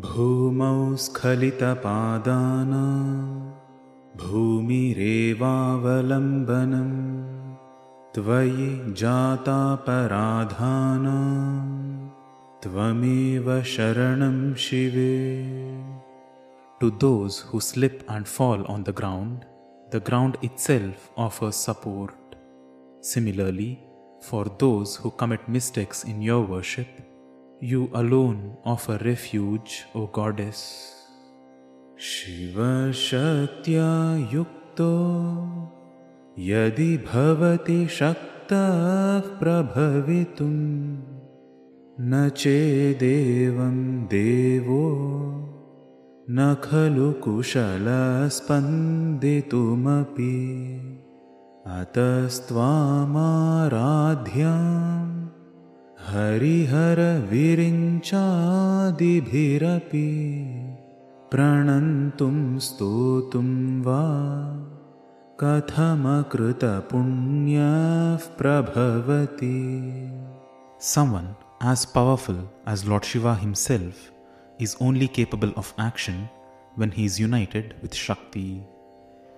भूमौ स्खलितपादानां भूमिरेवावलम्बनम् त्वयि जातापराधानां त्वमेव शरणं शिवे To those who slip and fall on the ground, the ground itself offers support. Similarly, for those who commit mistakes in your worship, you alone offer refuge, O Goddess. शिवशक्त्या युक्तो यदि भवति शक्तः प्रभवितुं न चेदेवं देवो न खलु कुशलस्पन्दितुमपि अतस्त्वामाराध्याम् हरिहरविरिञ्चादिभिरपि प्रणन्तुं स्तोतुं वा कथमकृतपुण्यः प्रभवति Someone as powerful as Lord Shiva himself is only capable of action when he is united with Shakti.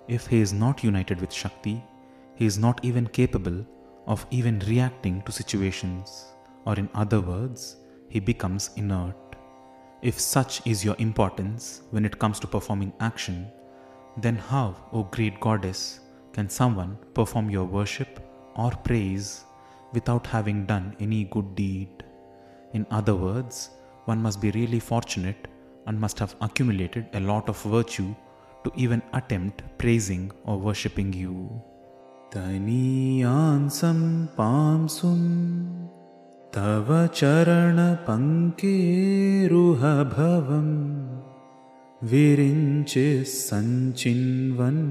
If he is not united with Shakti, he is not even capable of even reacting to situations or in other words, he becomes inert. If such is your importance when it comes to performing action, then how, O great goddess, can someone perform your worship or praise without having done any good deed? In other words, one must be really fortunate and must have accumulated a lot of virtue to even attempt praising or worshipping you. Taniyansam pamsum तव चरणपङ्केरुहभवं विरिञ्चिः सञ्चिन्वन्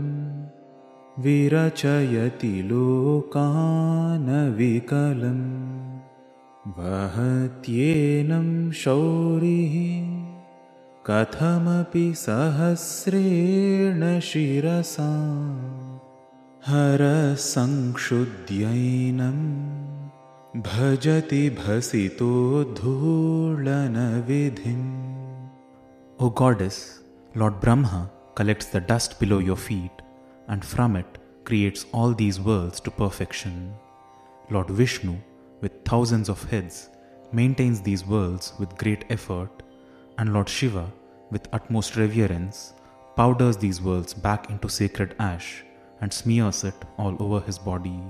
विरचयति लोकानविकलम् वहत्येनं शौरिः कथमपि सहस्रेण शिरसा हरसंक्षुद्यैनम् Bhajati bhasito dhoolanavithim. O Goddess, Lord Brahma collects the dust below your feet and from it creates all these worlds to perfection. Lord Vishnu, with thousands of heads, maintains these worlds with great effort, and Lord Shiva, with utmost reverence, powders these worlds back into sacred ash and smears it all over his body.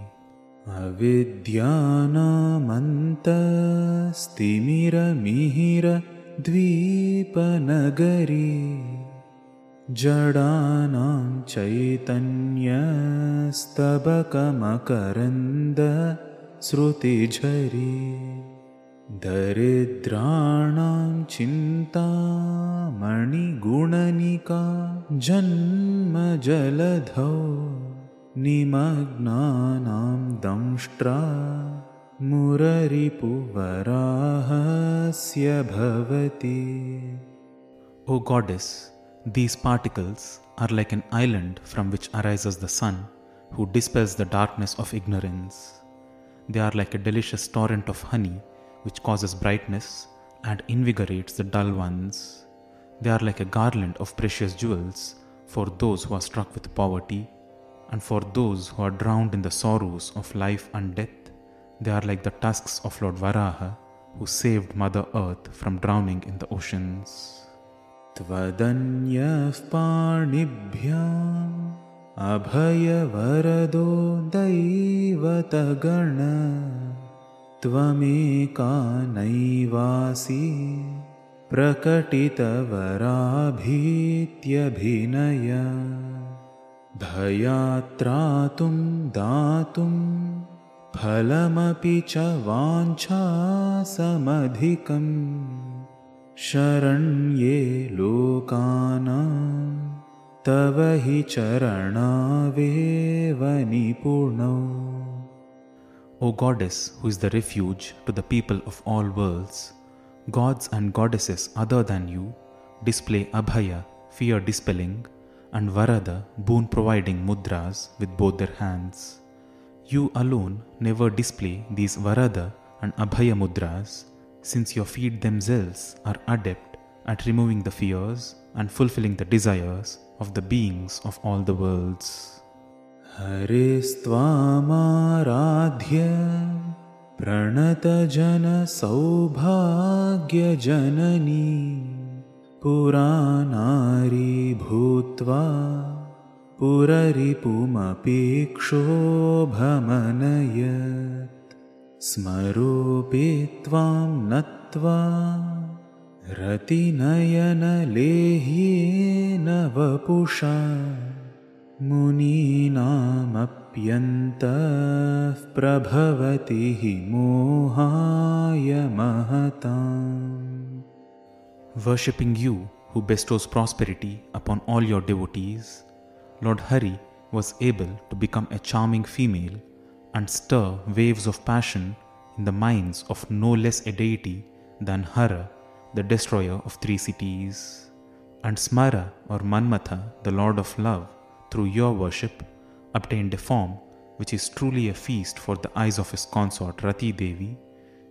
अविद्यानामन्तस्तिमिरमिहिरद्वीपनगरी जडानां चैतन्यस्तबकमकरन्दश्रुतिझरी दरिद्राणां चिन्तामणिगुणनिका जन्मजलधौ निमग्नानां दंष्ट्रा मुररिपुवराहस्य भवति O Goddess, these particles are like an island from which arises the sun, who dispels the darkness of ignorance. They are like a delicious torrent of honey, which causes brightness and invigorates the dull ones. They are like a garland of precious jewels for those who are struck with poverty and for those who are drowned in the sorrows of life and death, they are like the tusks of Lord Varaha, who saved Mother Earth from drowning in the oceans. त्वदन्यः पाणिभ्याम् अभयवरदो दैवतगण त्वमेका नैवासि प्रकटितवराभीत्यभिनय भयात्रातुं दातुं फलमपि च वाञ्छासमधिकं शरण्ये लोकानां तव हि चरणावेव निपुणौ। O Goddess, who is the refuge to the people of all worlds, gods and goddesses other than you display Abhaya, fear dispelling, and Varada, boon providing mudras with both their hands. You alone never display these Varada and Abhaya mudras, since your feet themselves are adept at removing the fears and fulfilling the desires of the beings of all the worlds. हरिस्त्वामाराध्य प्रणतजनसौभाग्यजननी पुरानारी भूत्वा पुररिपुमपेक्षोभमनयत्। स्मरोऽपि त्वां नत्वा रतिनयनलेह्येन वपुषा मुनीनामप्यन्तः प्रभवति हि मोहाय महताम् Worshipping you, who bestows prosperity upon all your devotees, Lord Hari was able to become a charming female and stir waves of passion in the minds of no less a deity than Hara, the destroyer of three cities. And Smara or Manmatha, the Lord of Love, through your worship, obtained a form which is truly a feast for the eyes of his consort Rati Devi,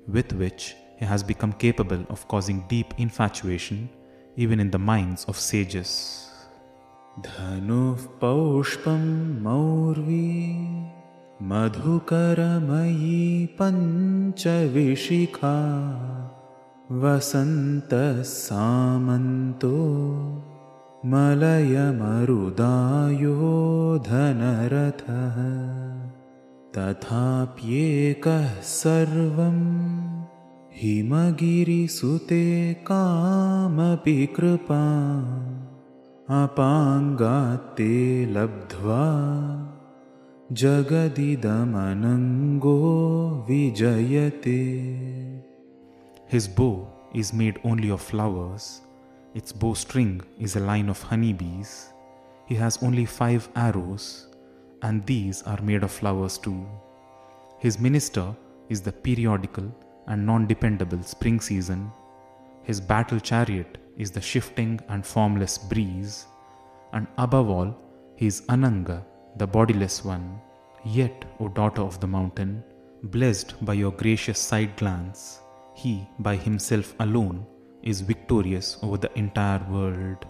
with which has become capable of causing deep infatuation even in the minds of sages. धनुः पौष्पं मौर्वी मधुकरमयी पञ्चविशिखा वसन्तः सामन्तो मलयमरुदायो धनरथः तथाप्येकः सर्वं हिमगिरिसुते कामपि कृपा अपाङ्गात्ते लब्ध्वा जगदिदमनङ्गो विजयते His bow is made only of flowers Its bowstring is a line of honeybees. He has only five arrows, and these are made of flowers too. His minister is the periodical and non dependable spring season, his battle chariot is the shifting and formless breeze, and above all, he is Ananga, the bodiless one. Yet, O daughter of the mountain, blessed by your gracious side glance, he by himself alone is victorious over the entire world.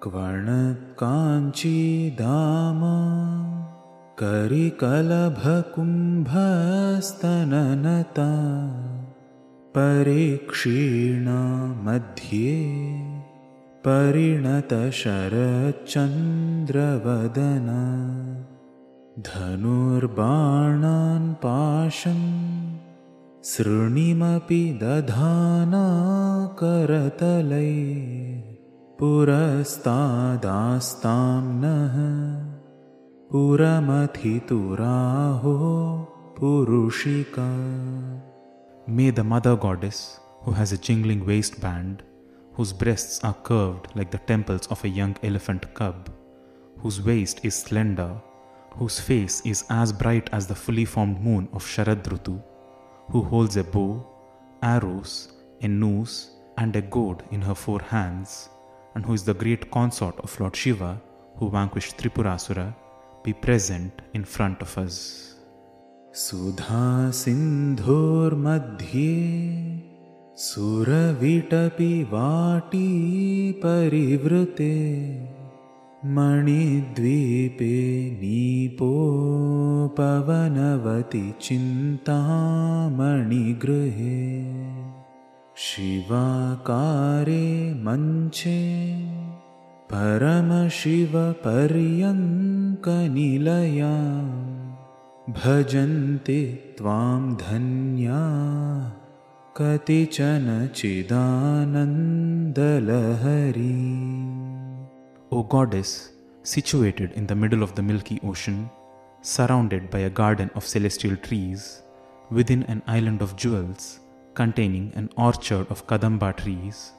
Kvarna Kanchi Dhamma करिकलभकुम्भस्तननता परीक्षीणा मध्ये परिणतशरच्चन्द्रवदना धनुर्बाणान् पाशम् सृणिमपि दधाना करतलै पुरस्तादास्तां नः Puramithituraho Purushika. May the mother goddess, who has a jingling waistband, whose breasts are curved like the temples of a young elephant cub, whose waist is slender, whose face is as bright as the fully formed moon of Sharadrutu, who holds a bow, arrows, a noose, and a goad in her four hands, and who is the great consort of Lord Shiva, who vanquished Tripurasura present in front of us. सुधा सिन्धोर्मध्ये सुरविटपि वाटी परिवृते मणिद्वीपे नीपो पवनवति चिन्तामणिगृहे शिवाकारे मञ्चे परमशिवपर्यङ्कनिलया भजन्ति त्वां धन्या कतिचन चिदानन्दलहरी। O goddess, situated in the middle of the milky ocean, surrounded by a garden of celestial trees, within an island of jewels, containing an orchard of Kadamba trees,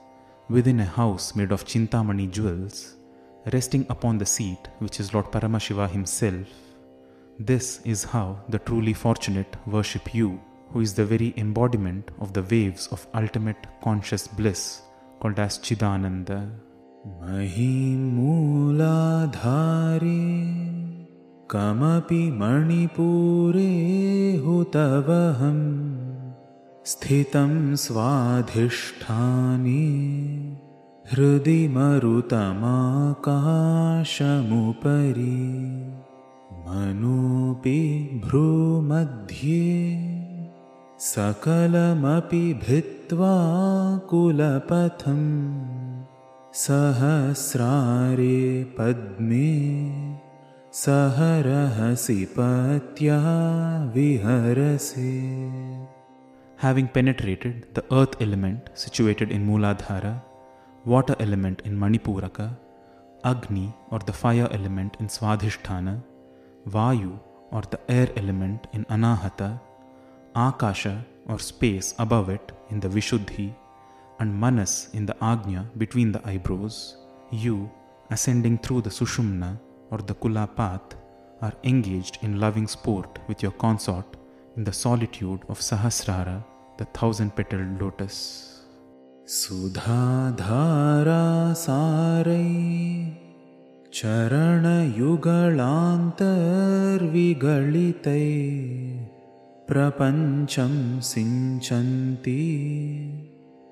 within a house made of Chintamani jewels, resting upon the seat which is Lord Paramashiva himself. This is how the truly fortunate worship you, who is the very embodiment of the waves of ultimate conscious bliss, called as Chidananda. महीमूलाधारे कमपि मणिपूरे हुतवहं स्थितं स्वाधिष्ठाने हृदि मरुतमाकाशमुपरि मनोऽपि भ्रूमध्ये सकलमपि भित्त्वा कुलपथम् सहस्रारे पद्मे सहरहसि पत्या विहरसे Having penetrated the earth element situated in Mooladhara, water element in Manipuraka, Agni or the fire element in Swadhisthana, Vayu or the air element in Anahata, Akasha or space above it in the Vishuddhi, and Manas in the Agnya between the eyebrows, you, ascending through the Sushumna or the Kula path, are engaged in loving sport with your consort in the solitude of Sahasrara, the thousand petaled lotus. सुधाधारासारै चरणयुगलान्तर्विगलितै प्रपञ्चं सिञ्चन्ति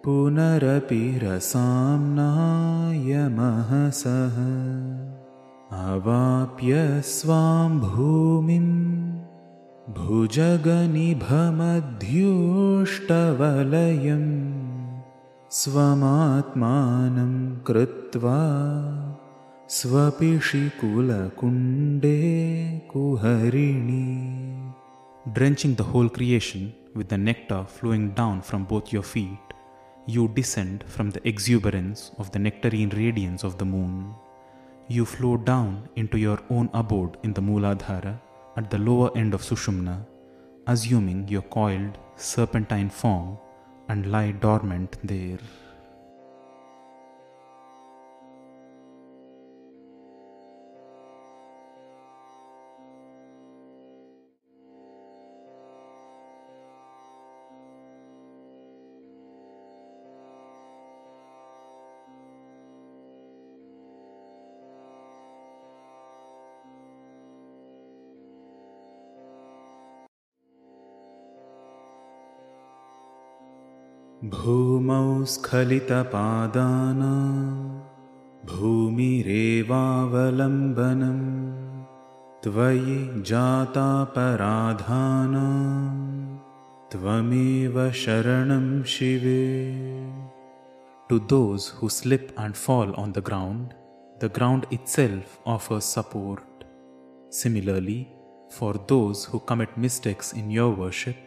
पुनरपि रसाम्नायमहसः अवाप्य स्वां भूमिं भुजगनिभमध्युष्टवलयम् स्वमात्मानं कृत्वा स्वपिशिकुलकुण्डे कुहरिणी Drenching the whole creation with the nectar flowing down from both your feet, you descend from the exuberance of the nectarine radiance of the moon. You flow down into your own abode in the Mooladhara at the lower end of Sushumna, assuming your coiled, serpentine form and lie dormant there. भूमौ स्खलितपादानां भूमिरेवावलम्बनम् त्वयि जातापराधानां त्वमेव शरणं शिवे those who slip and fall on the ground, the ground itself offers support. Similarly, for those who commit mistakes in your worship,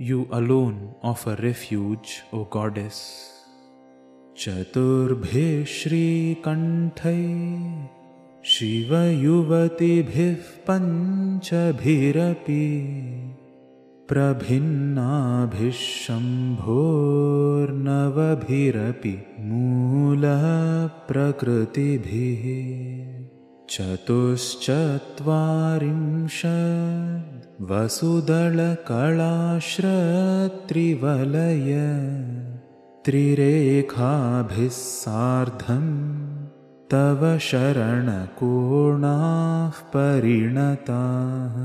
you alone offer refuge, O Goddess. चतुर्भिः श्रीकण्ठै शिवयुवतिभिः पञ्चभिरपि प्रभिन्नाभिः शम्भोर्नवभिरपि मूलप्रकृतिभिः चतुश्चत्वारिंशत् वसुदलकलाश्रत्रिवलय त्रिरेखाभिः सार्धं तव शरणकोणाः परिणताः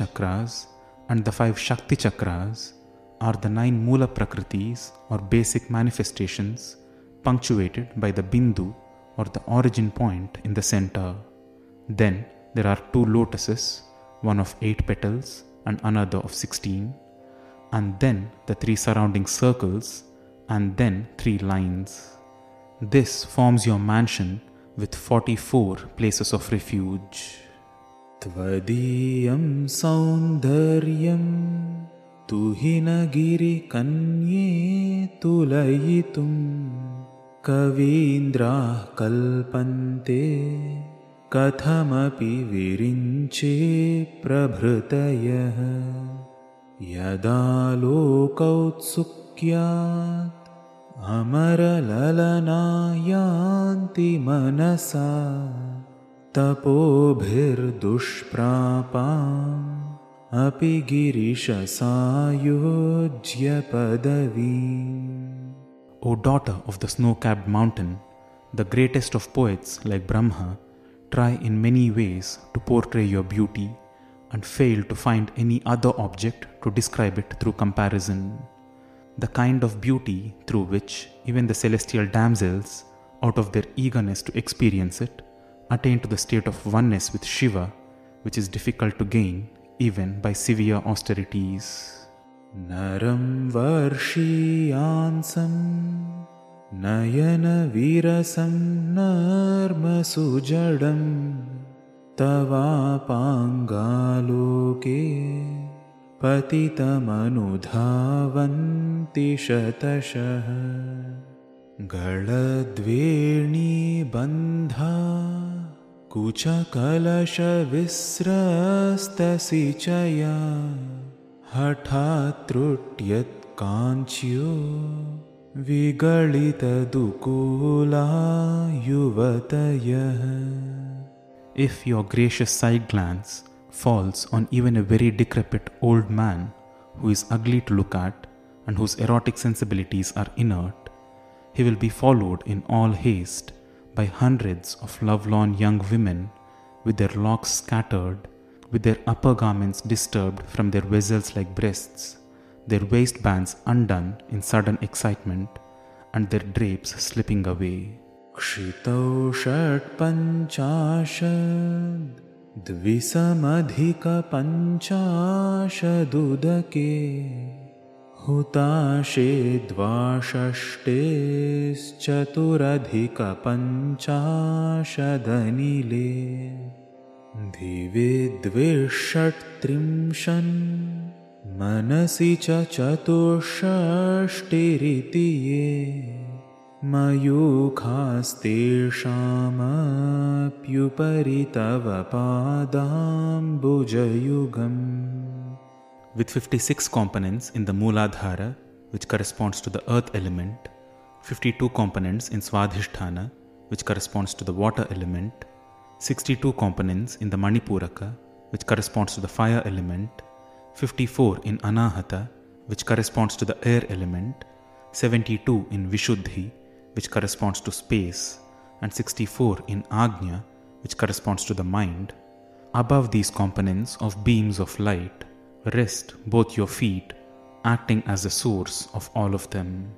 chakras and the five Shakti chakras are the nine Mula Prakritis or basic manifestations punctuated by the Bindu or the origin point in the center. Then there are two lotuses, one of eight petals and another of sixteen, and then the three surrounding circles, and then three lines. This forms your mansion with 44 places of refuge. त्वदीयं सौन्दर्यं तुहिनगिरिकन्ये तुलयितुं कवीन्द्राः कल्पन्ते कथमपि विरिञ्चे प्रभृतयः। यदा लोकौत्सुक्यात् अमरललनायान्ति मनसा तपोभिर्दुष्प्रापाम् अपि गिरिशसायोज्यपदवीम् O daughter of the snow capped mountain, the greatest of poets like Brahma try in many ways to portray your beauty and fail to find any other object to describe it through comparison. the kind of beauty through which even the celestial damsels, out of their eagerness to experience it, attain to the state of oneness with Shiva, which is difficult to gain even by severe austerities. Naram Varshiyansam नयनविरसं नर्मसुजडं तवापाङ्गालोके पतितमनुधावन्ति शतशः गळद्वेणीबन्धा कुचकलशविस्रस्तसिचया हठात्त्रुट्यत्काञ्च्यो विगलितदुकूला युवतयः If your gracious side glance falls on even a very decrepit old man who is ugly to look at and whose erotic sensibilities are inert, he will be followed in all haste by hundreds of lovelorn young women with their locks scattered, with their upper garments disturbed from their vessels like breasts Their waistbands undone in sudden excitement, and their drapes slipping away. क्षितौ षट्पञ्चाशद् द्विसमधिकपञ्चाशदुदके हुताशे द्वाषष्टेश्चतुरधिकपञ्चाशदनिले दिवे द्विषट्त्रिंशन् मनसि च चतुष्षष्टिरिति ये मयूखास्तेषामप्युपरि तव पादाम्बुजयुगम् With 56 components in the Mooladhara, which corresponds to the earth element, 52 components in Swadhisthana, which corresponds to the water element, 62 components in the Manipuraka, which corresponds to the fire element, 54 in Anahata, which corresponds to the air element, 72 in Vishuddhi, which corresponds to space, and 64 in Agnya, which corresponds to the mind. Above these components of beams of light, rest both your feet, acting as the source of all of them.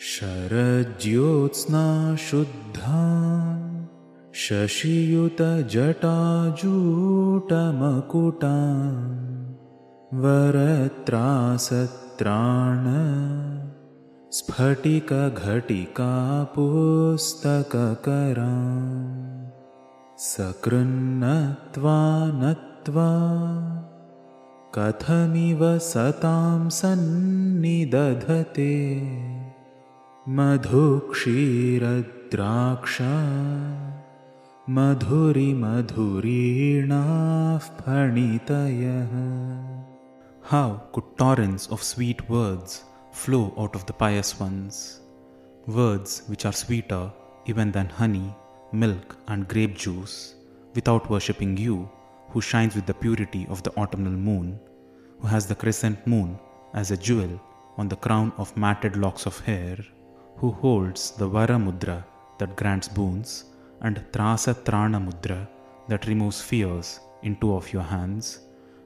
शरज्योत्स्ना शुद्धा शशियुतजटाजूटमकुटा वरत्रासत्राण स्फटिकघटिकापुस्तककरा सकृन्नत्वा नत्वा कथमिव सतां सन्निदधते मधुक्षीरद्राक्षा मधुरिमधुरीणाः फणितयः How could torrents of sweet words flow out of the pious ones? Words which are sweeter even than honey, milk, and grape juice, without worshipping you, who shines with the purity of the autumnal moon, who has the crescent moon as a jewel on the crown of matted locks of hair, who holds the Vara Mudra that grants boons, and Trasa Trana Mudra that removes fears in two of your hands,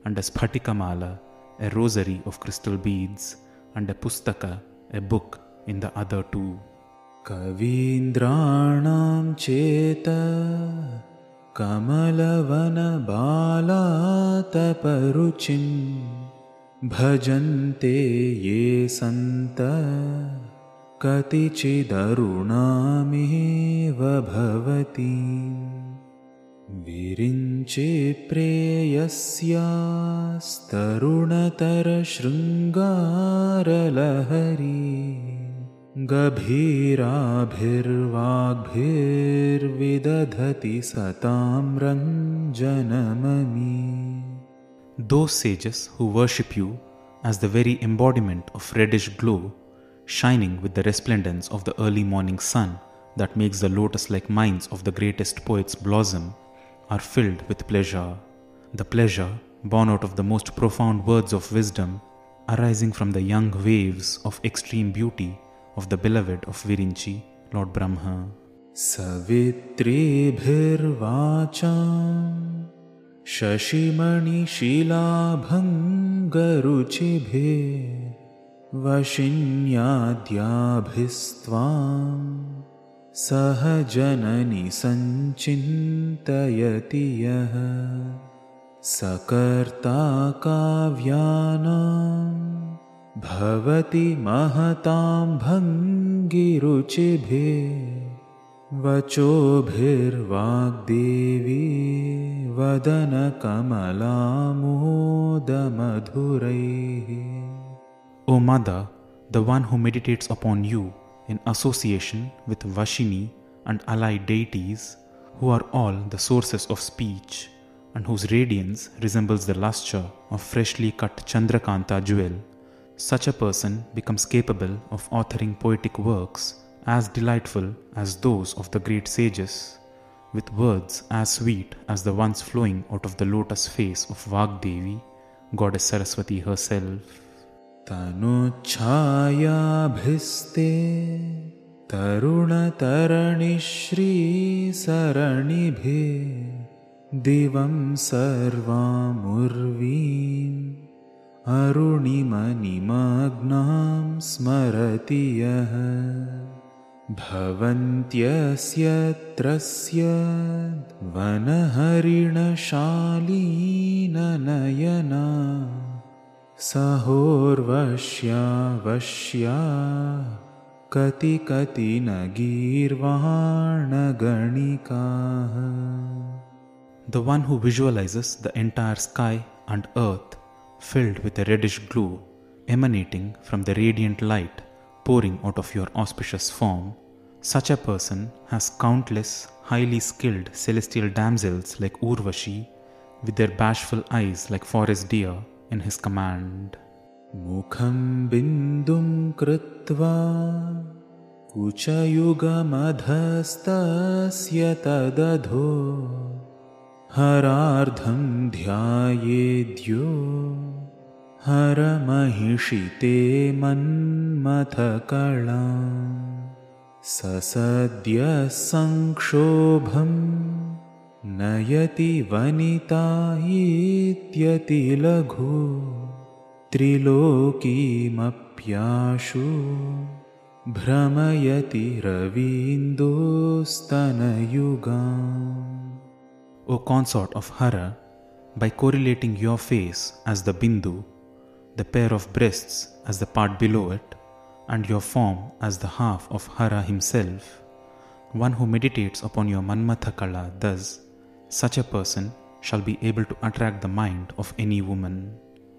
and a Sphatika Mala a rosary of crystal beads, and a pustaka, a book, in the other two. कवीन्द्राणां चेत कमलवनबालातपरुचिं भजन्ते ये सन्त कतिचिदरुणामेव भवति विरिञ्चे प्रेयस्यास्तरुणतरशृङ्गारलहरी गभीराभिर्वाग्भिर्विदधति सतां who worship you as the very embodiment of reddish glow, shining with the resplendence of the early morning sun that makes the lotus like minds of the greatest poets blossom, are filled with pleasure. The pleasure, born out of the most profound words of wisdom, arising from the young waves of extreme beauty of the beloved of Virinchi, Lord Brahma. सवित्रेभिर्वाचाम् शशिमणिशिलाभङ्गरुचिभिः वशिन्याद्याभिस्त्वां सह जननि सञ्चिन्तयति यः सकर्ता काव्यानां भवति महतां भङ्गिरुचिभिः वचोभिर्वाग्देवी वदनकमलामोदमधुरैः O Mother, the one who meditates upon you in association with Vashini and allied deities, who are all the sources of speech, and whose radiance resembles the lustre of freshly cut Chandrakanta jewel, such a person becomes capable of authoring poetic works as delightful as those of the great sages, with words as sweet as the ones flowing out of the lotus face of Vagdevi, goddess Saraswati herself. तनुच्छायाभिस्ते तरुणतरणिश्रीसरणिभिः दिवं सर्वामुर्वीम् अरुणिमनिमग्नां स्मरति यः भवन्त्यस्यत्रस्य वनहरिणशालीननयना सहोर्वश्या वश्या कति कति न गीर्वाणगणिकाः The one who visualizes the entire sky and earth filled with a reddish glow emanating from the radiant light pouring out of your auspicious form, such a person has countless highly skilled celestial damsels like Urvashi with their bashful eyes like forest deer in his command. मुखं बिन्दुं कृत्वा कुचयुगमधस्तस्य तदधो। हरार्धं ध्यायेद्यो। हरमहिषिते मन्मथकला। ससद्यः संक्षोभम् नयति वनिता इत्यतिलघु त्रिलोकीमप्याशु भ्रमयति रवीन्दोस्तनयुगा O consort of Hara, by correlating your face as the Bindu, the pair of breasts as the part below it, and your form as the half of Hara himself, one who meditates upon your Manmathakala thus, such a person shall be able to attract the mind of any woman.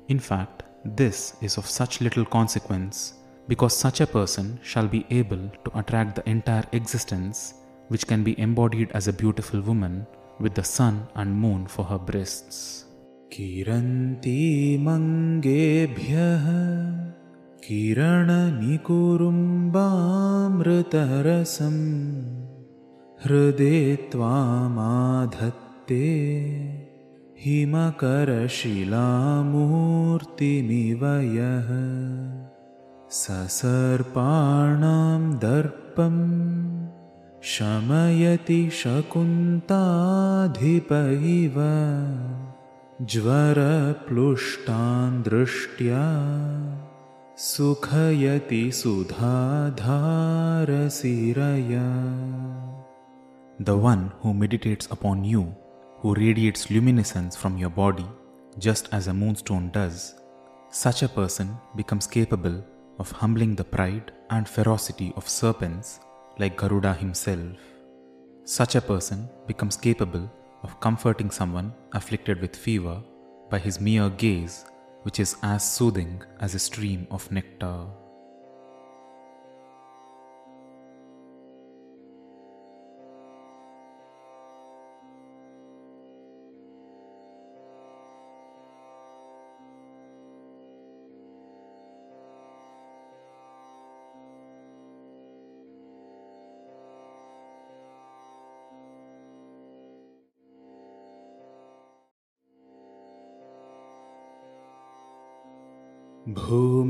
In fact, this is of such little consequence because such a person shall be able to attract the entire existence which can be embodied as a beautiful woman with the sun and moon for her breasts. किरन्तीमङ्गेभ्यः किरणनिकुरुम्बामृतरसं हृदे त्वामाधत्ते हिमकरशिलामूर्तिमिव यः ससर्पाणां दर्पम् शमयति शकुन्ताधिप इव ज्वरप्लुष्टान् दृष्ट्या सुखयति सुधाधारसिरया। The one who meditates upon you, who radiates luminescence from your body, just as a moonstone does, such a person becomes capable of humbling the pride and ferocity of serpents like Garuda himself. Such a person becomes capable of comforting someone afflicted with fever by his mere gaze, which is as soothing as a stream of nectar.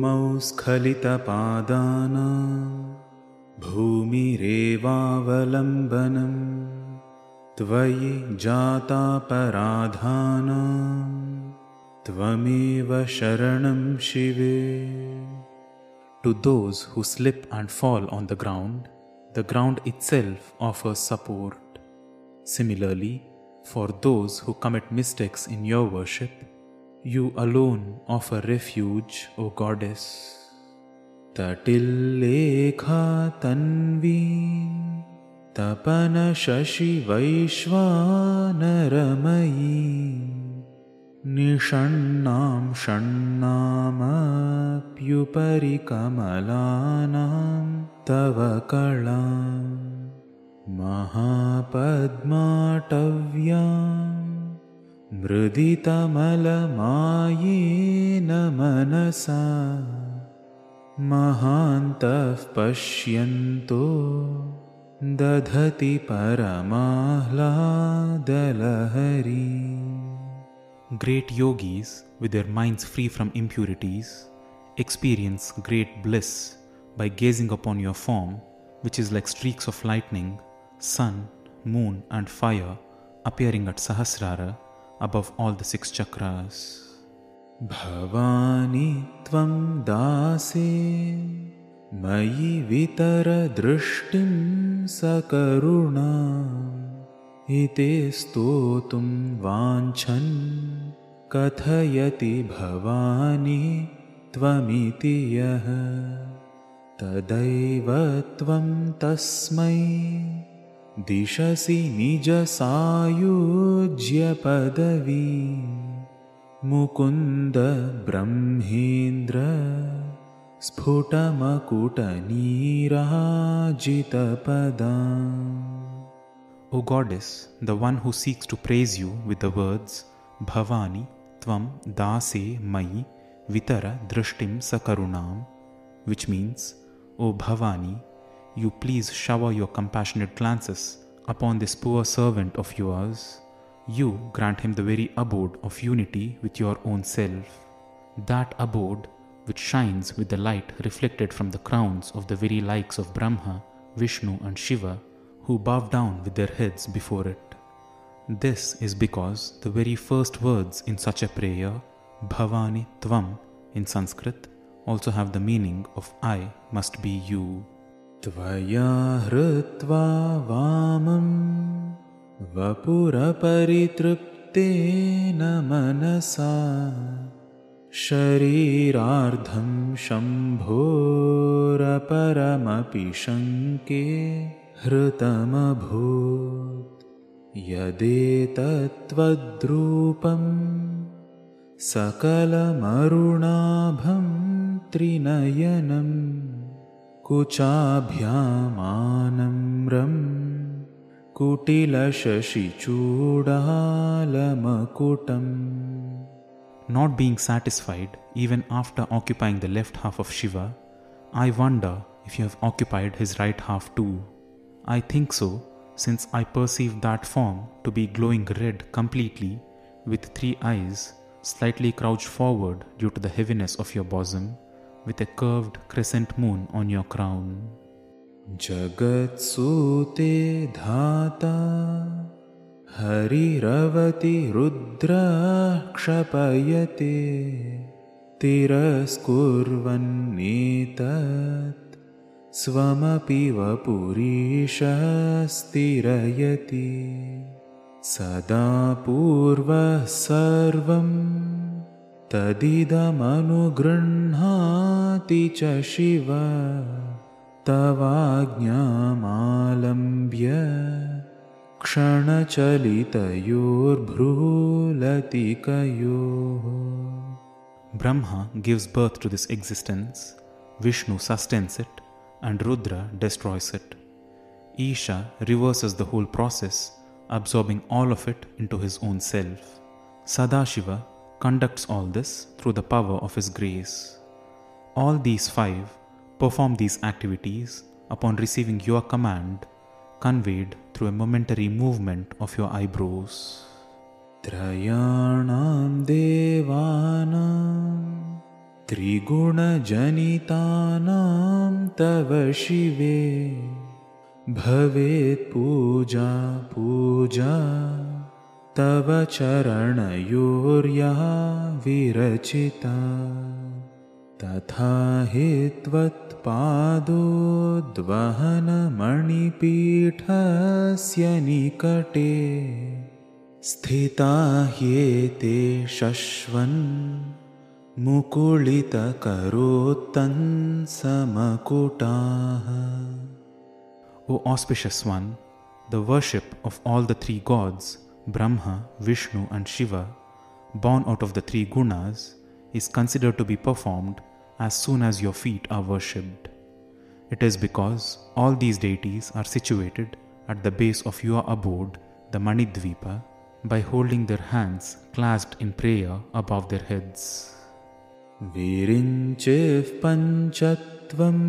भूमौ स्खलितपादानां भूमिरेवावलम्बनं त्वयि जातापराधानां त्वमेव शरणं शिवे To those who slip and fall on the ground, the ground itself offers support. Similarly, for those who commit mistakes in your worship, you alone offer refuge, O Goddess. तटिल्लेखा तन्वी तपनशशिवैश्वानरमयी निषण्णां षण्णामप्युपरि कमलानां तव कला महापद्माटव्या मृदितमलमायेन मनसा। महान्तः पश्यन्तो दधति परमाह्लादलहरी। Yogis, with their minds free from impurities, experience great bliss by gazing upon your form, which is like streaks of lightning, sun, moon, and fire appearing at Sahasrara above all the six chakras. भवानि त्वं दासे मयि वितरदृष्टिं सकरुणा इते स्तोतुं वाञ्छन् कथयति भवानी त्वमिति यः तदैव त्वं तस्मै दिशसि निजसायुज्यपदवी। मुकुन्द ब्रह्मेन्द्र स्फुटमकुटनीराजितपदा the one who seeks to praise you with the words Bhavani Tvam Dase Mai Vitara Drishtim Sakarunam, which means, O Bhavani, you please shower your compassionate glances upon this poor servant of yours. You grant him the very abode of unity with your own self. That abode which shines with the light reflected from the crowns of the very likes of Brahma, Vishnu, and Shiva who bow down with their heads before it. This is because the very first words in such a prayer, Bhavani Tvam in Sanskrit, also have the meaning of I must be you. त्वया हृत्वा वामं वपुरपरितृप्तेन मनसा शरीरार्धं शम्भोरपरमपि शङ्के हृतमभूत्। यदेतत्त्वद्रूपं सकलमरुणाभं त्रिनयनं कुचाभ्यामानम्रं कुटिलशशिचूडालमकुटम् Not being satisfied even after occupying the left half of Shiva, I wonder if you have occupied his right half too. I think so, since I perceive that form to be glowing red completely, with three eyes, slightly crouched forward due to the heaviness of your bosom, with a curved crescent moon on your crown. जगत्सूते धाता हरिरवति रुद्रः क्षपयते तिरस्कुर्वन्नेतत् स्वमपि वपुरीशस्तिरयति सदा पूर्वः सर्वं तदिदमनुगृह्णाति च शिव तवाज्ञामालम्ब्य क्षणचलितयोर्भ्रूलतिकयोः Brahma gives birth to this existence, Vishnu sustains it, and Rudra destroys it. Isha reverses the whole process, absorbing all of it into his own self. Sadashiva conducts all this through the power of his grace. All these five perform these activities upon receiving your command, conveyed through a momentary movement of your eyebrows. त्रयाणां देवानां त्रिगुणजनितानां तव शिवे भवेत् पूजा पूजा तव चरणयोर्या विरचिता तथा हि त्वत्पादोद्वहनमणिपीठस्य निकटे। स्थिता ह्येते शश्वन् मुकुलितकरोत्तन्समकुटाः O auspicious one, the worship of all the three gods, Brahma, Vishnu, and Shiva, born out of the three gunas, is considered to be performed as soon as your feet are worshipped. It is because all these deities are situated at the base of your abode, the Manidvipa, by holding their hands clasped in prayer above their heads. विरिञ्चिः पञ्चत्वं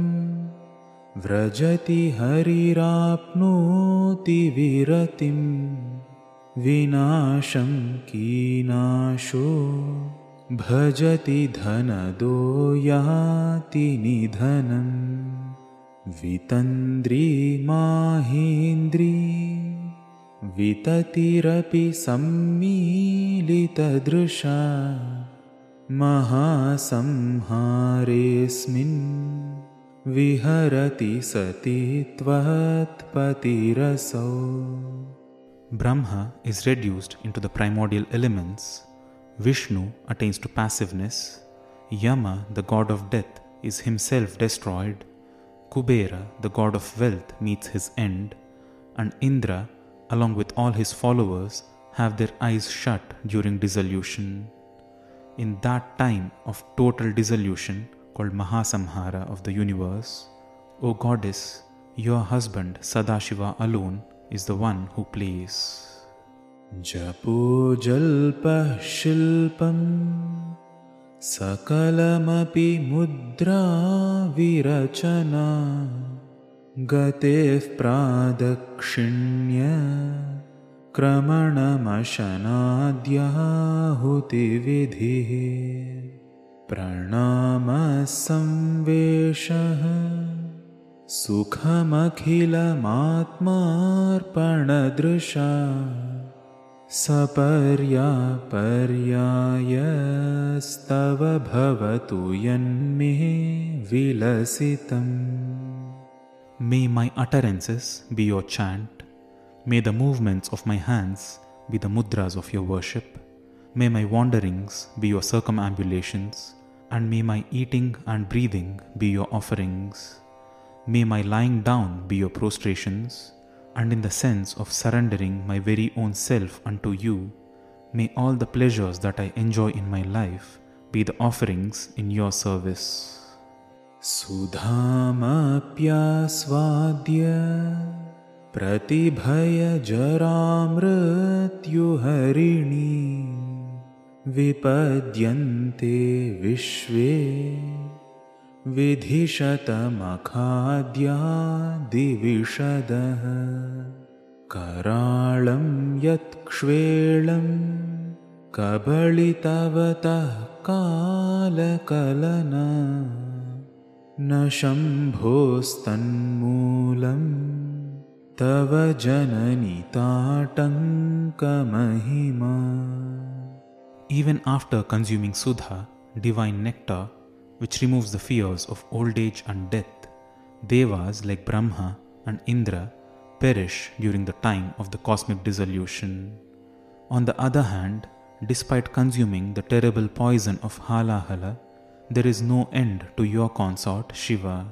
व्रजति हरिराप्नोति विरतिं विनाशं कीनाशो भजति धनदो याति निधनम् वितन्द्री माहेन्द्री विततिरपि सम्मीलितदृशा महासंहारेऽस्मिन् विहरति सति त्वत्पतिरसौ Brahma is reduced into the primordial elements. Vishnu attains to passiveness. Yama, the god of death, is himself destroyed. Kubera, the god of wealth, meets his end. And Indra, along with all his followers, have their eyes shut during dissolution. In that time of total dissolution, called Mahasamhara of the universe, O goddess, your husband Sadashiva alone is the one who plays. जपोजल्पः शिल्पं सकलमपि मुद्रा विरचना गतेः प्रादक्षिण्य क्रमणमशनाद्याहुतिविधिः प्रणामसंवेशः सुखमखिलमात्मार्पणदृशा सपर्यापर्यायस्तव भवतु यन्मे विलसितम् May my utterances be your chant. May the movements of my hands be the mudras of your worship. May my wanderings be your circumambulations. And may my eating and breathing be your offerings. May my lying down be your prostrations, and in the sense of surrendering my very own self unto you, may all the pleasures that I enjoy in my life be the offerings in your service. सुधामप्यास्वाद्य प्रतिभयजरामृत्युहरिणी विपद्यन्ते विश्वे विधिशतमखाद्यादिविशदः कराळं यत्क्ष्वेळं कबलितवतः कालकलना। न शम्भोस्तन्मूलं तव जननिताटङ्कमहिमा Even after consuming Sudha, divine nectar, which removes the fears of old age and death, Devas like Brahma and Indra perish during the time of the cosmic dissolution. On the other hand, despite consuming the terrible poison of Halahala, there is no end to your consort Shiva.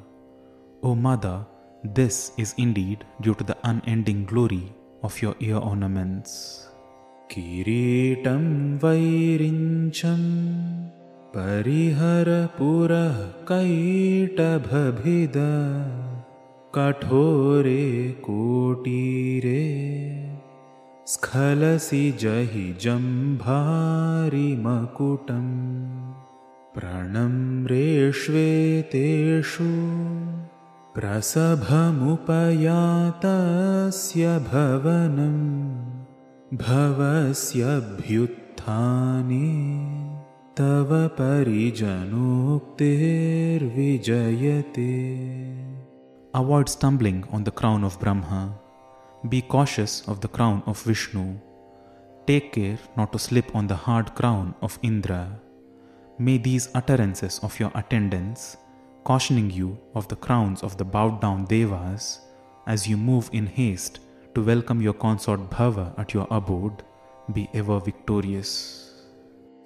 O Mother, this is indeed due to the unending glory of your ear ornaments. किरीटं वैरिञ्चं परिहरपुरः कैटभभिद कठोरे कोटीरे स्खलसि जहि जम्भारिमकुटम् प्रणम्रेष्वेतेषु प्रसभमुपयातस्य भवनम् भवस्यभ्युत्थाने तव परिजनोक्तिर्विजयते Avoid stumbling on the crown of Brahma. Be cautious of the crown of Vishnu. Take care not to slip on the hard crown of Indra. May these utterances of your attendants, cautioning you of the crowns of the bowed down devas, as you move in haste to welcome your consort Bhava at your abode, be ever victorious.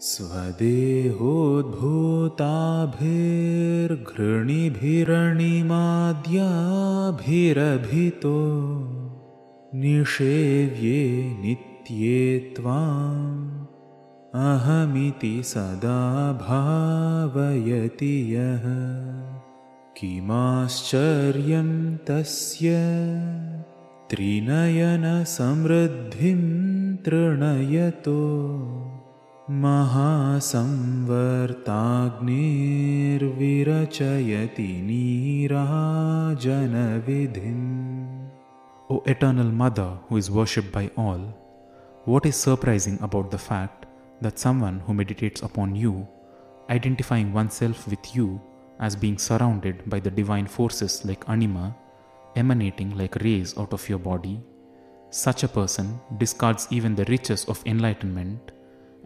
स्वदेहोद्भूताभिर्घृणिभिरणिमाद्याभिरभितो निषेव्ये नित्ये त्वाम् अहमिति सदा भावयति यः किमाश्चर्यं तस्य त्रिनयनसमृद्धिं तृणयतो महासंवर्ताग्निर्विरचयति नीराजनविधिम् O eternal Mother who is worshipped by all, what is surprising about the fact that someone who meditates upon you, identifying oneself with you as being surrounded by the divine forces like anima, emanating like rays out of your body, such a person discards even the riches of enlightenment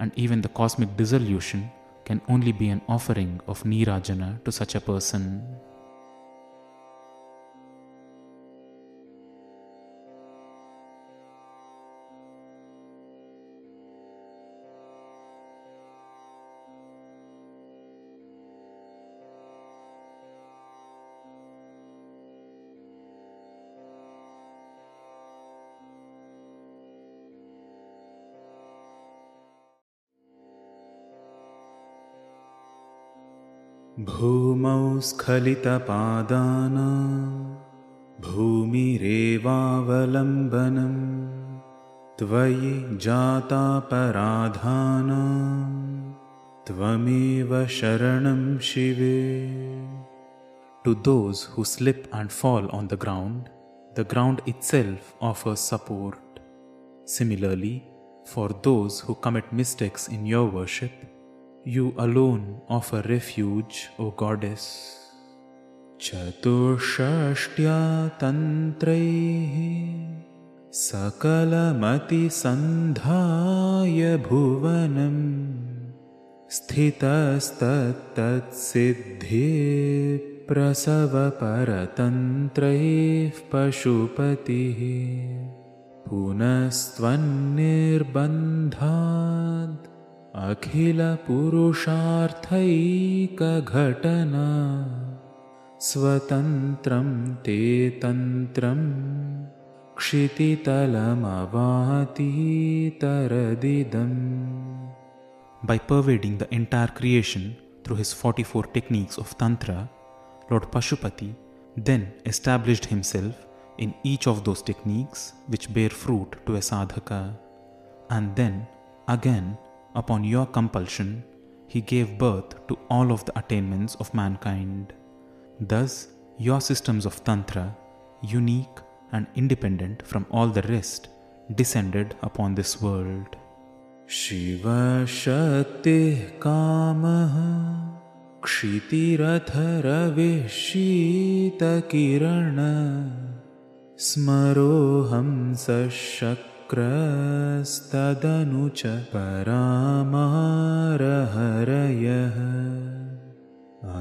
and even the cosmic dissolution can only be an offering of Nirajana to such a person. भूमौ स्खलितपादाना भूमिरेवावलम्बनं त्वयि जातापराधाना त्वमेव शरणं शिवे To those who slip and fall on the ground, the ground itself offers support. Similarly, for those who commit mistakes in your worship, you alone offer refuge, O Goddess. चतुष्षष्ट्या तन्त्रैः सकलमतिसन्धाय भुवनम् स्थितस्तत्तत्सिद्धे प्रसवपरतन्त्रैः पशुपतिः पुनस्त्वन्निर्बन्धात् अखिलपुरुषार्थैकघटना स्वतन्त्रं ते तन्त्रं क्षितितलमवातीतरदिदम् By pervading the entire creation through his 44 techniques of Tantra, Lord Pashupati then established himself in each of those techniques which bear fruit to a sadhaka. And then, again, upon your compulsion, he gave birth to all of the attainments of mankind. Thus, your systems of Tantra, unique and independent from all the rest, descended upon this world. शिवशक्तिः कामः क्षितिरथरविशीतकिरण स्मरोऽहं सशक्रस्तदनु च परामारहरयः।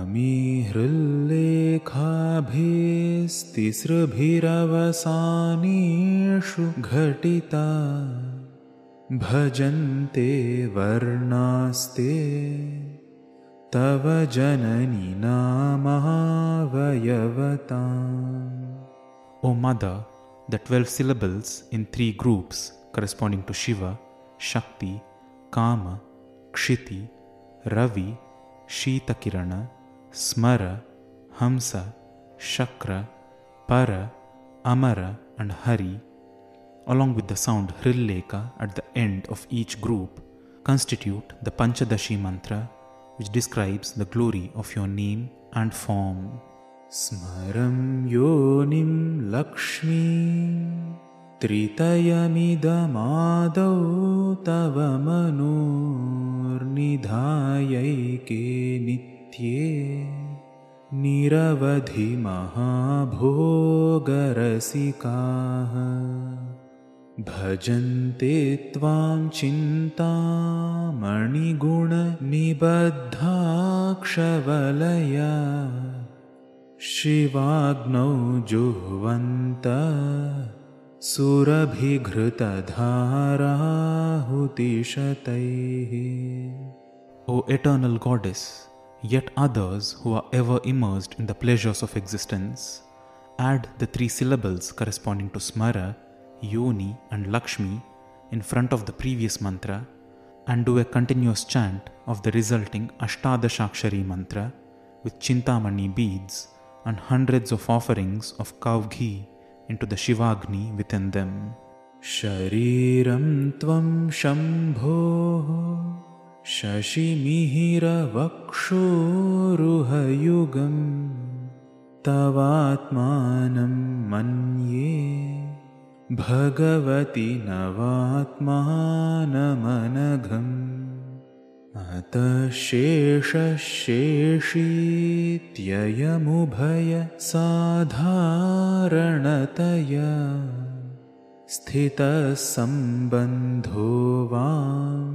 अमीहृल्लेखाभिस्तिसृभिरवसानेषु घटिता। भजन्ते वर्णास्ते तव जननी O Mother, the 12 syllables in three groups corresponding to Shiva, Shakti, Kama, Kshiti, Ravi, Shitakirana, Smara, Hamsa, Shakra, Para, Amara, and Hari, along with the sound Hrilleka at the end of each group, constitute the Panchadashi mantra, which describes the glory of your name and form. स्मरं योनिं लक्ष्मी त्रितयमिदमादौ तव मनोर्निधायैके नित्ये निरवधिमहाभोगरसिकाः भजन्ते त्वां चिन्तामणिगुणनिबद्धाक्षवलया शिवाग्नौ जुह्वन्त goddess, yet others who are ever immersed in the pleasures of existence add the three syllables corresponding to Smara Yoni, and Lakshmi in front of the previous mantra and do a continuous chant of the resulting Ashtadashakshari mantra with Chintamani beads and hundreds of offerings of cow ghee into the Shivagni within them. शरीरं त्वं शम्भोः शशिमिहिरवक्षोरुहयुगं तवात्मानं मन्ये भगवति नवात्मानमनघम् अतः शेषशेषीत्ययमुभय साधारणतया स्थितः सम्बन्धो वां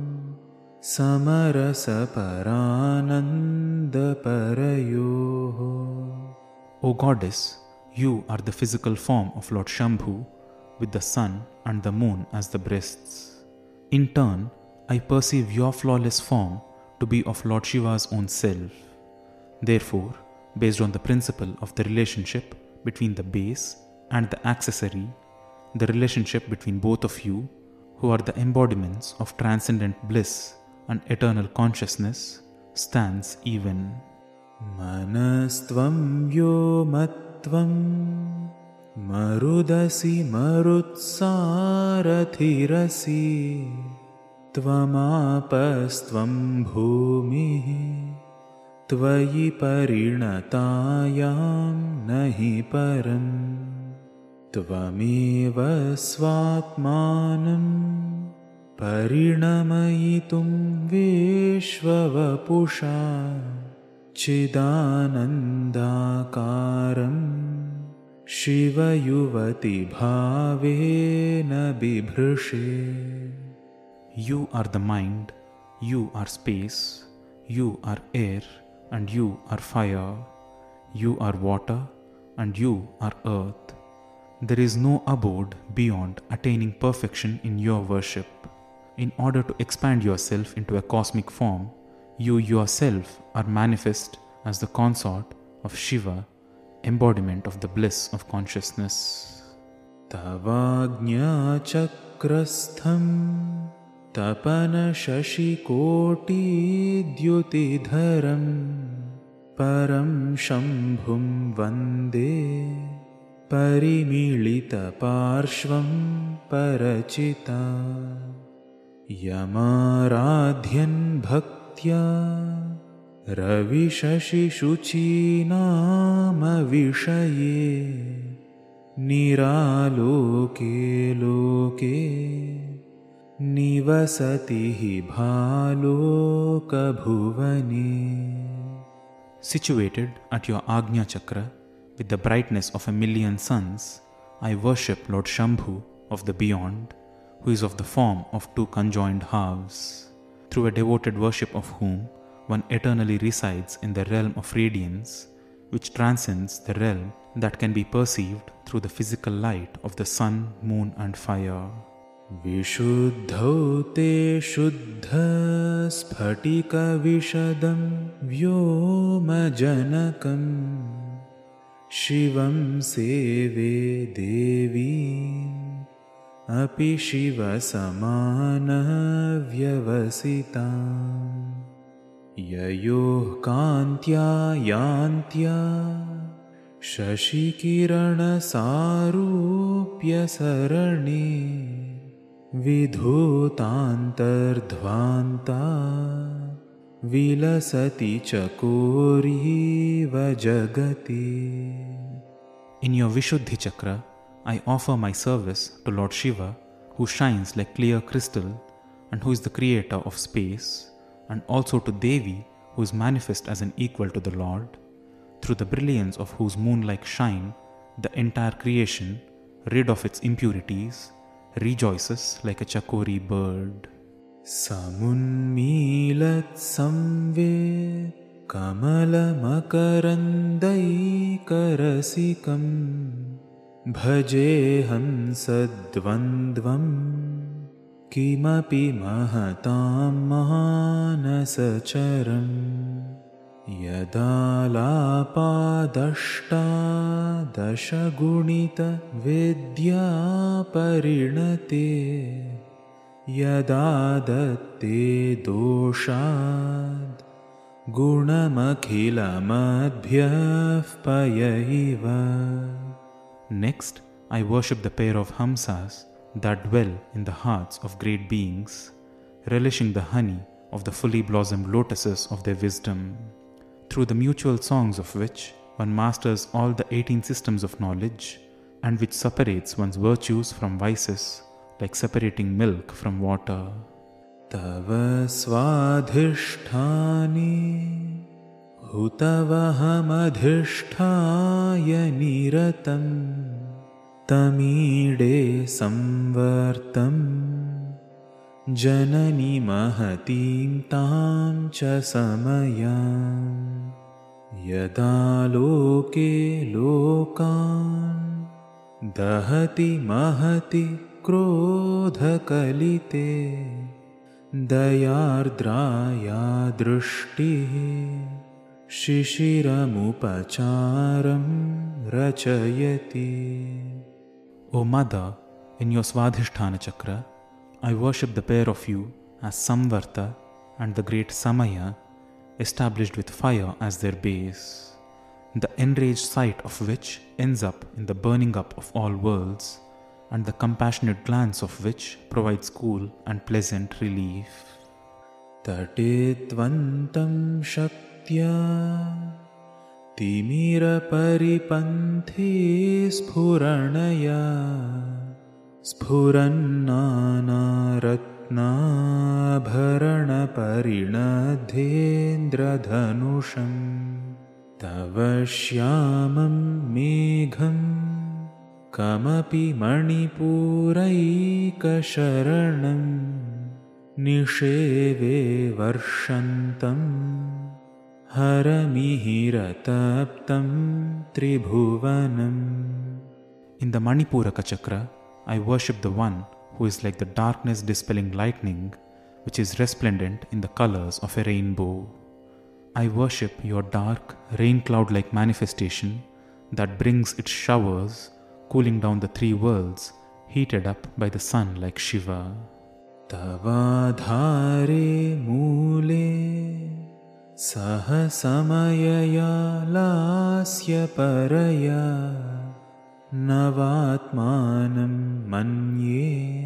समरसपरानन्दपरयोः goddess, you are the physical form of Lord Shambhu with the sun and the moon as the breasts. In turn, I perceive your flawless form to be of Lord Shiva's own self. Therefore, based on the principle of the relationship between the base and the accessory, the relationship between both of you, who are the embodiments of transcendent bliss and eternal consciousness, stands even. Manastvam yomatvam marudasi marutsarathirasi त्वमापस्त्वं भूमिः त्वयि परिणतायां न हि परम् त्वमेव स्वात्मानं परिणमयितुं विश्ववपुषा चिदानन्दाकारम् शिवयुवति भावेन बिभृशे You are the mind, you are space, you are air, and you are fire, you are water, and you are earth. There is no abode beyond attaining perfection in your worship. In order to expand yourself into a cosmic form, you yourself are manifest as the consort of Shiva embodiment of the bliss of consciousness. तवाज्ञाचक्रस्थं तपनशशिकोटिद्युतिधरं परं शम्भुं वन्दे परिमीलितपार्श्वं परचिता यमाराध्यन् भक्त्या रविशशिशुचीनामविषये निरालोके लोके निवसति हि भालोकभुवने Situated at your Agnya Chakra with the brightness of a million suns, I worship Lord Shambhu of the beyond, who is of the form of two conjoined halves, through a devoted worship of whom one eternally resides in the realm of radiance, which transcends the realm that can be perceived through the physical light of the sun, moon, and fire. विशुद्धौ ते शुद्धस्फटिकविशदं व्योमजनकम् शिवं सेवे देवी अपि शिवसमानव्यवसिता ययोः कान्त्या यान्त्या शशिकिरणसारूप्यसरणे विधूतान्तर्ध्वान्ता विलसति चकोरीव जगति। Vishuddhi chakra, I offer my service to Lord Shiva, who shines like clear crystal and who is the creator of space and also to Devi, who is manifest as an equal to the Lord, through the brilliance of whose moon like shine, the entire creation, rid of its impurities, rejoices like a chakori bird. समुन्मीलत्संवे कमलमकरन्दैकरसिकम् भजेऽहं सद्वन्द्वम् किमपि महतां मानसचरम् परिणते यदा दत्ते दोषाद् गुणमखिलमद्भ्यः पय इव Next, I worship the pair of Hamsas that dwell in the hearts of great beings, relishing the honey of the fully blossomed lotuses of their wisdom, through the mutual songs of which one masters all the 18 systems of knowledge, and which separates one's virtues from vices, like separating milk from water. तव स्वाधिष्ठानि हुतवहमधिष्ठाय निरतं तमीडे संवर्तं जननि महतीं तां च समया। यदा लोके लोकान् दहति महति क्रोधकलिते दयार्द्राया दृष्टिः शिशिरमुपचारं रचयति। in your Swadhisthana Chakra, I worship the pair of you as Samvarta and the great Samaya, established with fire as their base, the enraged sight of which ends up in the burning up of all worlds, and the compassionate glance of which provides cool and pleasant relief. तटे शक्त्या तिमिरपरिपन्थे स्फुरणया स्फुरन्नानारत्नाभरणपरिणध्येन्द्रधनुषम् तव श्यामं मेघं कमपि मणिपूरैकशरणं निषेवे वर्षन्तम् हरमिहिरतप्तं त्रिभुवनम् Manipuraka Chakra, I worship the one who is like the darkness dispelling lightning, which is resplendent in the colors of a rainbow. I worship your dark, rain cloud like manifestation that brings its showers, cooling down the three worlds, heated up by the sun like Shiva. Tavadhare mule सह समयया लास्य परया नवात्मानं मन्ये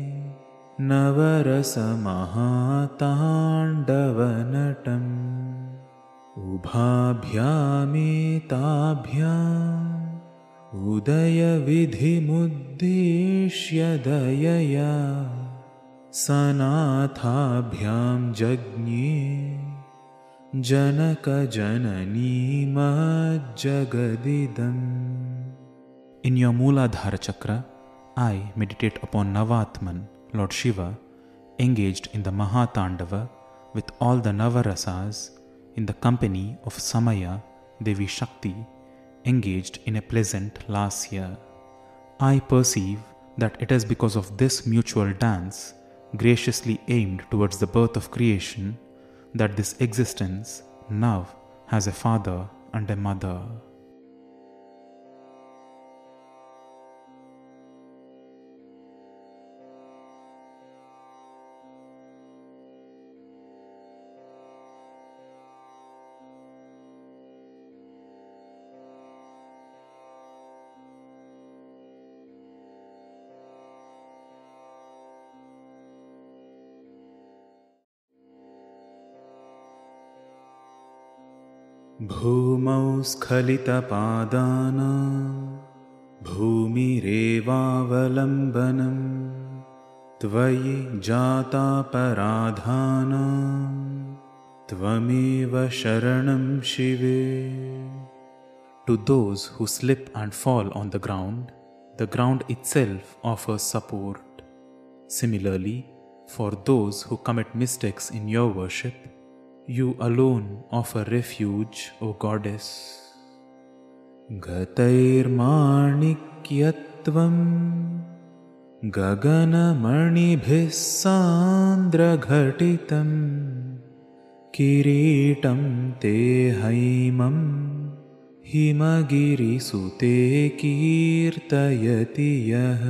नवरसमहाताण्डवनटम्। उभाभ्यामेताभ्याम् उदयविधिमुद्दिश्य दयया सनाथाभ्यां जज्ञे। जनकजननीमज्जगदिदम् In your Mooladhara Chakra, I meditate upon Navatman, Lord Shiva, engaged in the Mahatandava with all the Navarasas in the company of Samaya, Devi Shakti, engaged in a pleasant lasya. I perceive that it is because of this mutual dance, graciously aimed towards the birth of creation, that this existence now has a father and a mother. स्खलितपादानां भूमिरेवावलम्बनं त्वयि जातापराधानां त्वमेव शरणं शिवे slip and fall on the ground, the ground itself offers support. Similarly, for those who commit mistakes in your worship, you alone offer refuge, O Goddess. गतैर्माणिक्यत्वम् गगनमणिभिः सान्द्रघटितम् किरीटं ते हैमं हिमगिरिसुते कीर्तयति यः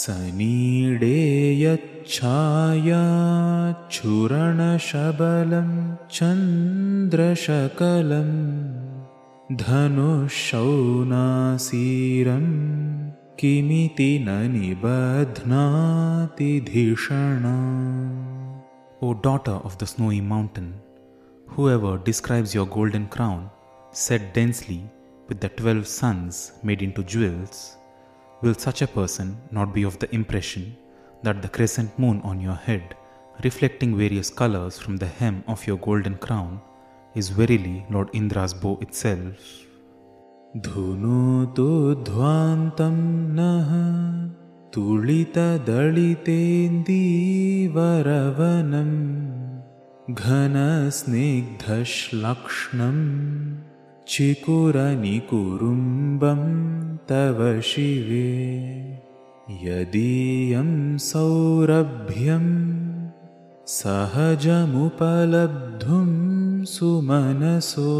सनीडे यच्छायाच्छुरणशबलं चन्द्रशकलं धनुःशौनासीरम् किमिति न निबध्नाति धिषणा O daughter of the snowy mountain, whoever describes your golden crown, set densely with the twelve suns made into jewels, will such a person not be of the impression that the crescent moon on your head, reflecting various colors from the hem of your golden crown, is verily Lord Indra's bow itself? धुनोतुध्वान्तं नः तुलितदलितेन्दीवरवनं घनस्निग्धश्लक्ष्णं चिकुरनिकुरुम्बं तव शिवे यदीयं सौरभ्यं सहजमुपलब्धुं सुमनसो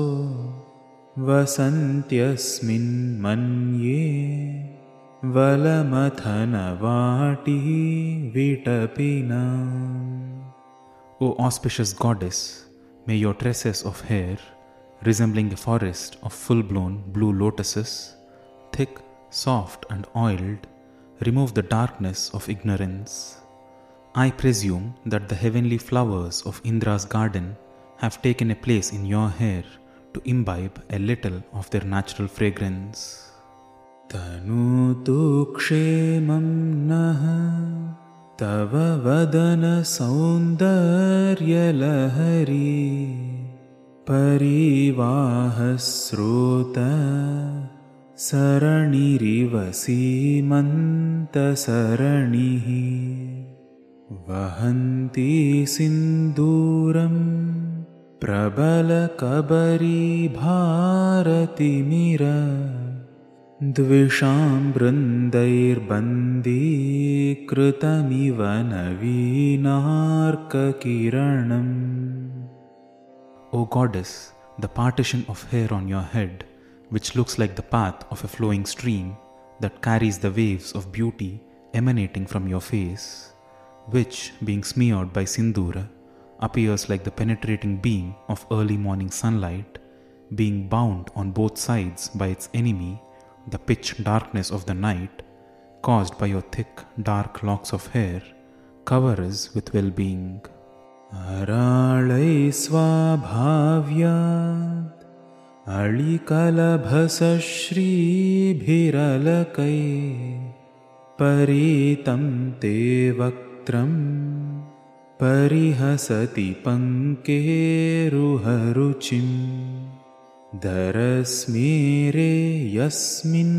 वसन्त्यस्मिन् मन्ये वलमथनवाटी विटपिना। O auspicious goddess, may your tresses of hair, resembling a forest of full blown blue lotuses, thick, soft, and oiled, remove the darkness of ignorance. I presume that the heavenly flowers of Indra's garden have taken a place in your hair to imbibe a little of their natural fragrance. तनूतु क्षेमं नः तव वदनसौन्दर्यलहरी परिवाहस्रोत सरणिरिव सीमन्तसरणिः वहन्ती सिन्दूरम् प्रबलकबरीभारतिमिर द्विषां वृन्दैर्बन्दीकृतमिव नवीनार्ककिरणम् O goddess, the partition of hair on your head, which looks like the path of a flowing stream that carries the waves of beauty emanating from your face, which, being smeared by sindura, appears like the penetrating beam of early morning sunlight, being bound on both sides by its enemy, the pitch darkness of the night, caused by your thick, dark locks of hair, cover us with well being. अराळै स्वाभाव्यात् अळिकलभसश्रीभिरलकै परीतं ते वक्त्रम् परिहसति पङ्केरुहरुचिं दरस्मेरे यस्मिन्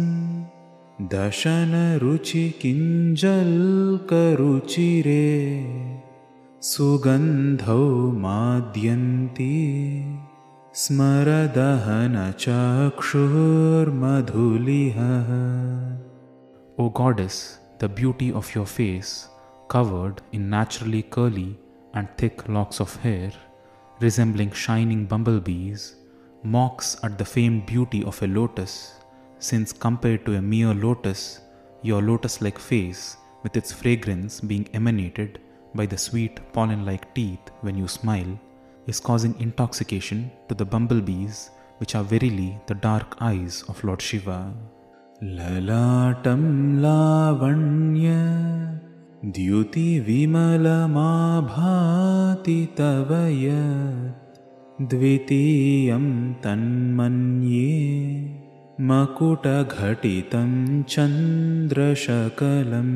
दशनरुचिकिञ्जल्करुचिरे सुगन्धौ माद्यन्ति O goddess, the beauty of your face, covered in naturally curly and thick locks of hair, resembling shining bumblebees, mocks at the famed beauty of a lotus, since compared to a mere lotus, your lotus like face, with its fragrance being emanated by the sweet pollen like teeth when you smile, is causing intoxication to the bumblebees, which are verily the dark eyes of Lord Shiva. ललाटं लावण्य द्युतिविमलमाभाति तव यत् द्वितीयं तन्मन्ये मकुटघटितं चन्द्रशकलम्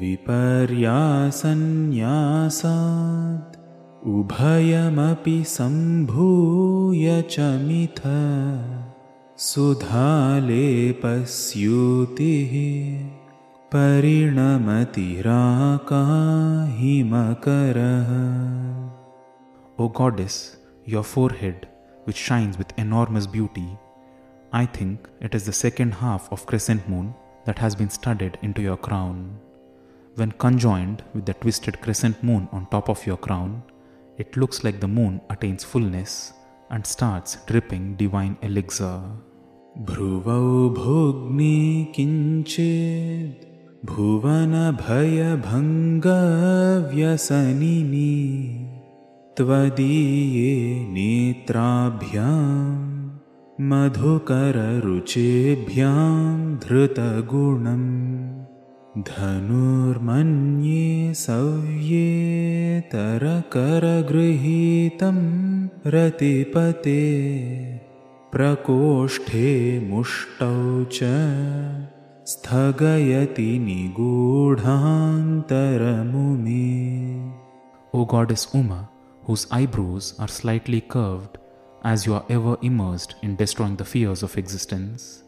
विपर्यासन्न्यासात् उभयमपि सम्भूय च मिथ सुधालेपस्यूतिः परिणमतिराकाहिमकरः O goddess, your forehead, which shines with enormous beauty, I think it is the second half of crescent moon that has been studded into your crown. When conjoined with the twisted crescent moon on top of your crown, it looks like the moon attains fullness and starts dripping divine elixir. भ्रुवौ भुग्नि किञ्चिद् भुवनभयभङ्गव्यसनिनि त्वदीये नेत्राभ्यां मधुकररुचेभ्यां धृतगुणम् धनुर्मन्ये सव्येतरकरगृहीतं रतिपते प्रकोष्ठे मुष्टौ च स्थगयति निगूढान्तरमुमे O goddess Uma, whose eyebrows are slightly curved as you are ever immersed in destroying the fears of existence,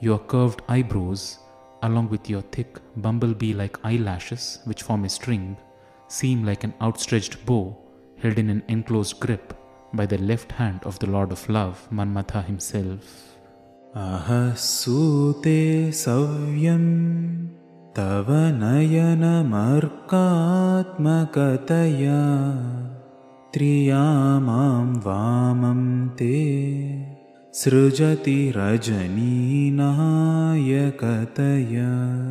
your curved eyebrows, along with your thick bumblebee like eyelashes, which form a string, seem like an outstretched bow held in an enclosed grip by the left hand of the Lord of Love, Manmatha himself. अहसूते सव्यं तव नयनमर्कात्मकतया त्रियामां वामं ते सृजति रजनीनायकतया।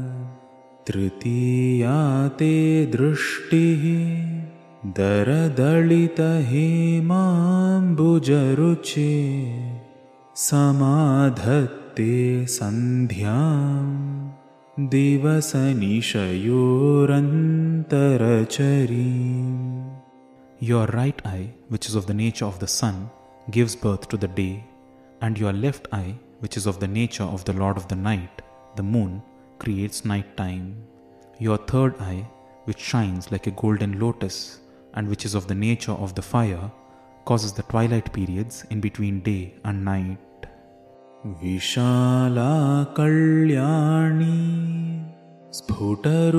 तृतीया ते दृष्टिः दरदलितहेमाम्बुजरुचे। समाधत्ते सन्ध्यां दिवसनिशयोरन्तरचरीम् Your right eye, which is of the nature of the sun, gives birth to the day, and your left eye, which is of the nature of the Lord of the night, the moon, creates night time. Your third eye, which shines like a golden lotus, and which is of the nature of the fire, causes the twilight periods in between day and night. विशाला कल्याणी स्फुटरुचिरयोध्या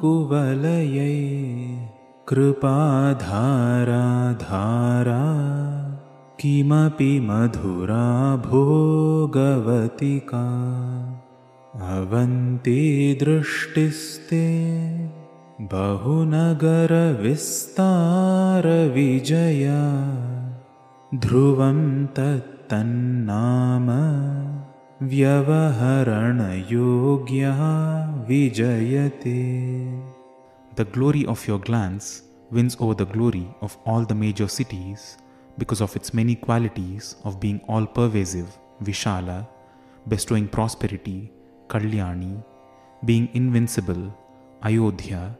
कुवलयै कृपाधारा धारा किमपि मधुरा भोगवतिका अवन्ति दृष्टिस्ते बहुनगरविस्तारविजया। ध्रुवं तत्तन्नाम व्यवहरणयोग्यः विजयते। The glory of your glance wins over the glory of all the major cities because of its many qualities of being all pervasive, Vishala, bestowing prosperity, Kalyani, being invincible, Ayodhya,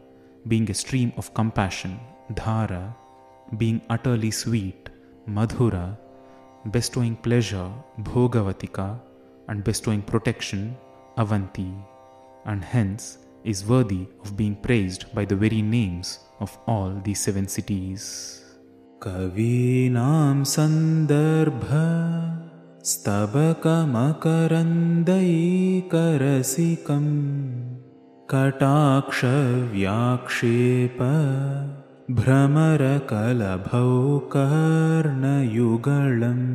being a stream of compassion, Dhara, being utterly sweet, Madhura, bestowing pleasure, Bhogavatika, and bestowing protection, Avanti, and hence is worthy of being praised by the very names of all these seven cities. कवीनां सन्दर्भ स्तबकमकरन्दैकरसिकं कटाक्षव्याक्षेप भ्रमरकलभौ कर्णयुगळम्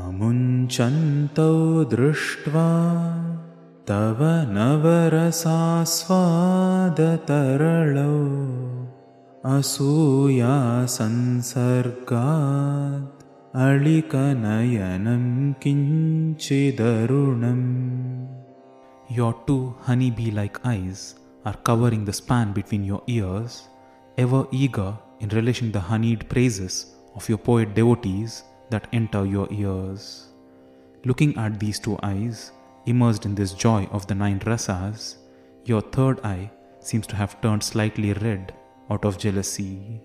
अमुञ्चन्तौ दृष्ट्वा तव नवरसास्वादतरलौ असूयासंसर्गात् अळिकनयनं किञ्चिदरुणम् Your two honeybee like eyes are covering the span between your ears, ever eager in relishing the honeyed praises of your poet devotees that enter your ears. Looking at these two eyes, immersed in this joy of the nine rasas, your third eye seems to have turned slightly red out of jealousy.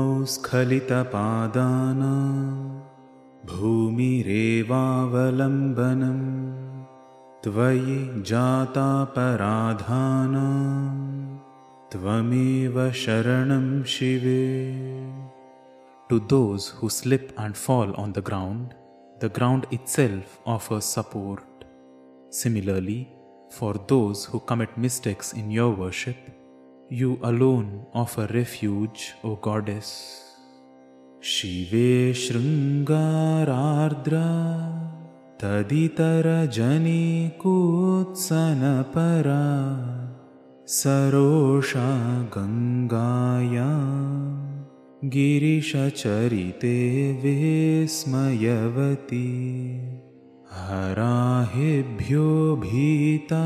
भूमौ स्खलितपादानां भूमिरेवावलम्बनम् त्वयि जातापराधानां त्वमेव शरणं शिवे on the ground, the ground itself offers support. Similarly, for those who commit mistakes in your worship, you alone offer refuge, O Goddess. शिवे शृङ्गारार्द्रा तदितरजनिकूत्सनपरा सरोषा गङ्गाया गिरिशचरिते विस्मयवती हराहेभ्यो भीता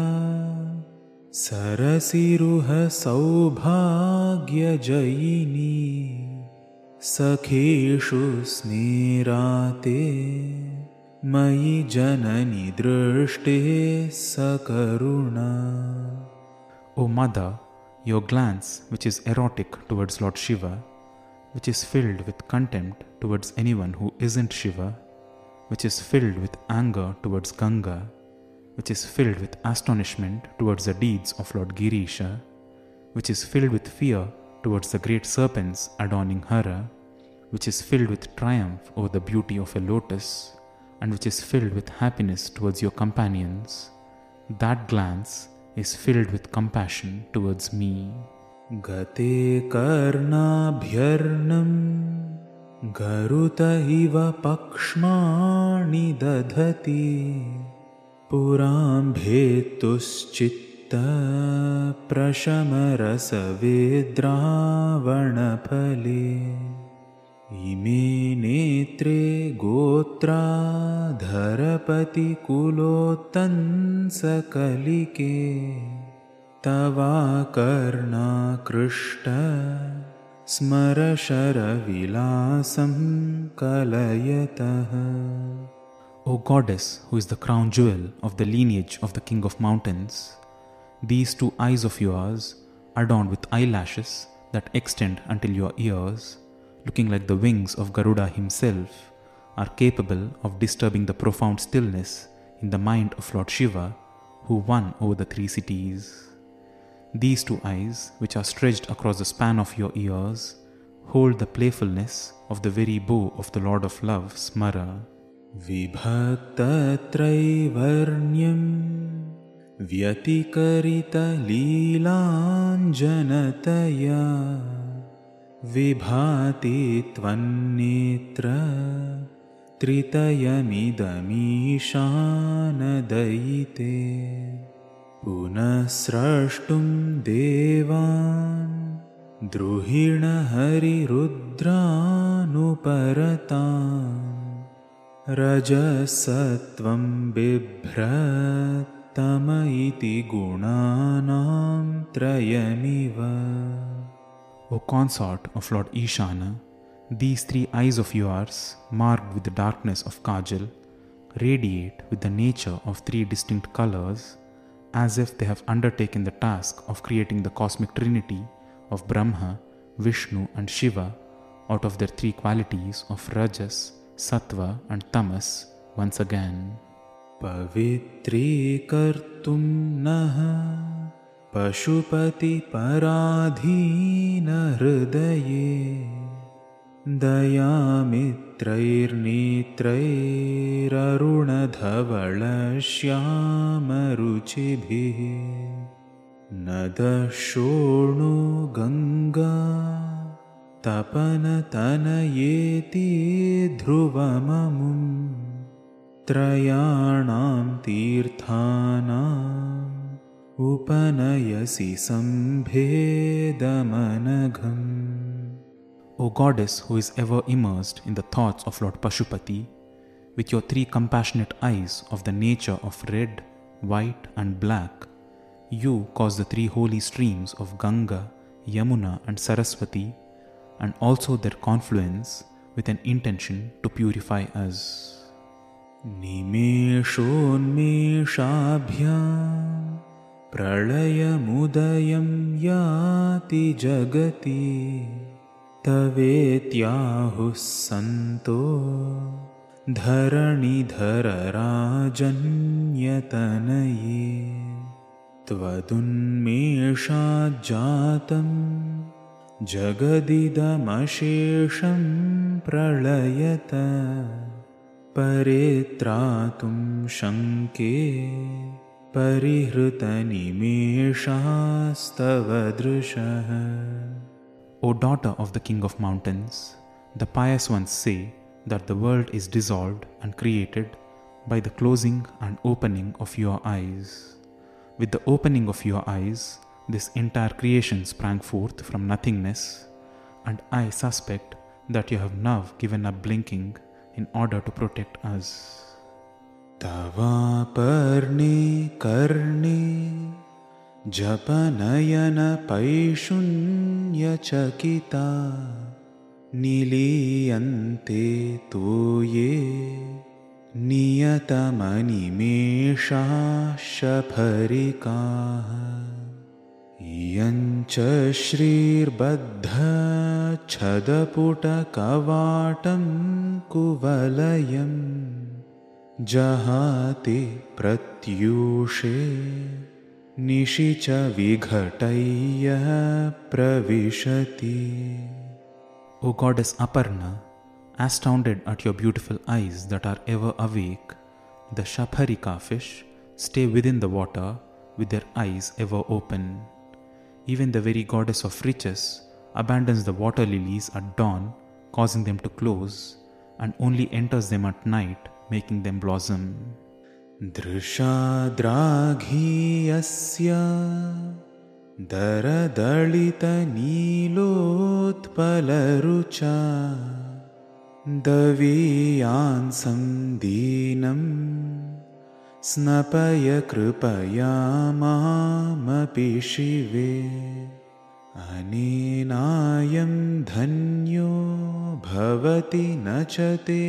सरसिरुहसौभाग्यजयिनी सखीषु स्मेराते मयि जननि दृष्टे सकरुणा। O Mother, your glance, which is erotic towards Lord Shiva, which is filled with contempt towards anyone who isn't Shiva, which is filled with anger towards Ganga, which is filled with astonishment towards the deeds of Lord Girisha, which is filled with fear towards the great serpents adorning Hara, which is filled with triumph over the beauty of a lotus, and which is filled with happiness towards your companions, that glance is filled with compassion towards me. गते कर्णाभ्यर्णं गरुत इव पक्ष्माणि दधति पुराम्भेतुश्चित्तप्रशमरसवेद्रावणफले इमे नेत्रे गोत्राधरपतिकुलोत्तंसकलिके तवाकर्णाकृष्ट स्मरशरविलासं कलयतः O goddess, who is the crown jewel of the lineage of the King of Mountains, these two eyes of yours, adorned with eyelashes that extend until your ears, looking like the wings of Garuda himself, are capable of disturbing the profound stillness in the mind of Lord Shiva, who won over the three cities. These two eyes, which are stretched across the span of your ears, hold the playfulness of the very bow of the Lord of Love, Smara. विभक्तत्रैवर्ण्यं व्यतिकरितलीलाञ्जनतया विभाति त्वन्नेत्र त्रितयमिदमीशानदयिते। पुनः स्रष्टुं देवान् द्रुहिणहरिरुद्रानुपरताम् रजसत्वं बिभ्रतम इति गुणानां त्रयमिव। Lord Ishana, these three eyes of yours, marked with the darkness of Kajal, radiate with the nature of three distinct colors, as if they have undertaken the task of creating the cosmic trinity of Brahma, Vishnu, and Shiva out of their three qualities of Rajas, Sattva, and Tamas once again. पवित्रीकर्तुं नः पशुपतिपराधीनहृदये दयामित्रैर्नेत्रैररुणधवलश्यामरुचिभिः न दशोणु गङ्गा तपनतनयेति ध्रुवममुम् त्रयाणां तीर्थानाम् उपनयसि सम्भेदमनघम् who is ever immersed in the thoughts of Lord Pashupati, with your three compassionate eyes of the nature of red, white, and black, you cause the three holy streams of Ganga, Yamuna, and Saraswati, and also their confluence with an intention to purify us. निमेषोन्मेषाभ्यां प्रलयमुदयं याति जगति तवेत्याहुः सन्तो धरणिधरराजन्यतनये त्वदुन्मेषाज्जातं जगदिदमशेषं प्रलयत परित्रातुं शङ्के परिहृतनिमेषास्तव दृशः daughter of the King of Mountains, the pious ones say that the world is dissolved and created by the closing and opening of your eyes. With the opening of your eyes, this entire creation sprang forth from nothingness, and I suspect that you have now given up blinking in order to protect us. तवापर्णे कर्णे जपनयनपैशून्यचकिता निलीयन्ते तूये नियतमनिमेषाशफरिकाः इयञ्च श्रीर्बद्धच्छदपुटकवाटं कुवलयम् जहाति प्रत्यूषे निशि च विघटय्यः प्रविशति O goddess Aparna, astounded at your beautiful eyes that are ever awake, the Shapharika fish stay within the water with their eyes ever open. Even the very goddess of riches abandons the water lilies at dawn, causing them to close, and only enters them at night, making them blossom. दृशाद्राघीयस्य दरदलितनीलोत्पलरुचा दवीयांसं दीनं स्नपय कृपया मामपि शिवे। अनेनायं धन्यो भवति न च ते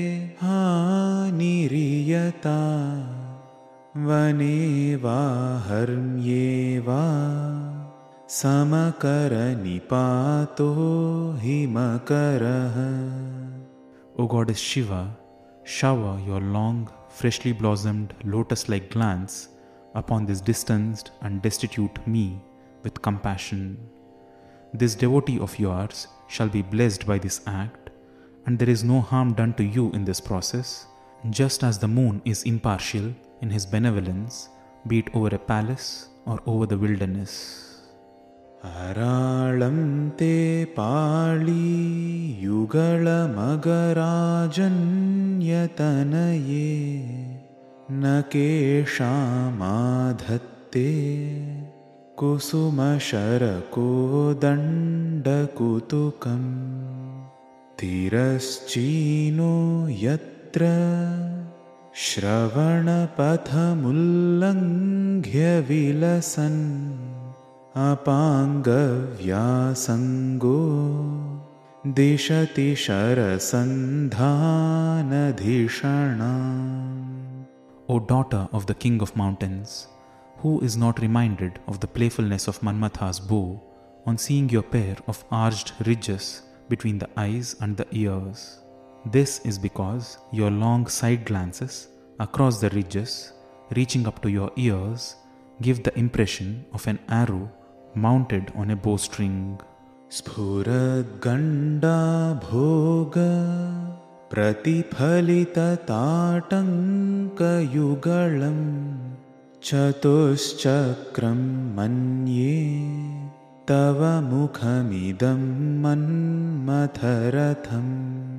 हानिरियता। वने वा हर्म्ये वा समकरनिपातो हिमकरः। O goddess Shiva, shower your long, freshly blossomed lotus like glance upon this distanced and destitute me with compassion. This devotee of yours shall be blessed by this act, and there is no harm done to you in this process, just as the moon is impartial in his benevolence, be it over a palace or over the wilderness. अराळं ते पाळीयुगळमगराजन्यतनये न केषामाधत्ते कुसुमशरकोदण्डकुतुकम् तिरश्चीनो यत्र श्रवणपथमुल्लङ्घ्य विलसन् अपाङ्गव्यासङ्गो दिशति शरसन्धानधिषणा O daughter of the king of mountains, who is not reminded of the playfulness of Manmatha's bow on seeing your pair of arched ridges between the eyes and the ears? This is because your long side glances across the ridges, reaching up to your ears, give the impression of an arrow mounted on a bowstring. स्फुरद्गण्डाभोग प्रतिफलितताटङ्कयुगळं चतुश्चक्रं मन्ये तव मुखमिदं मन्मथरथम्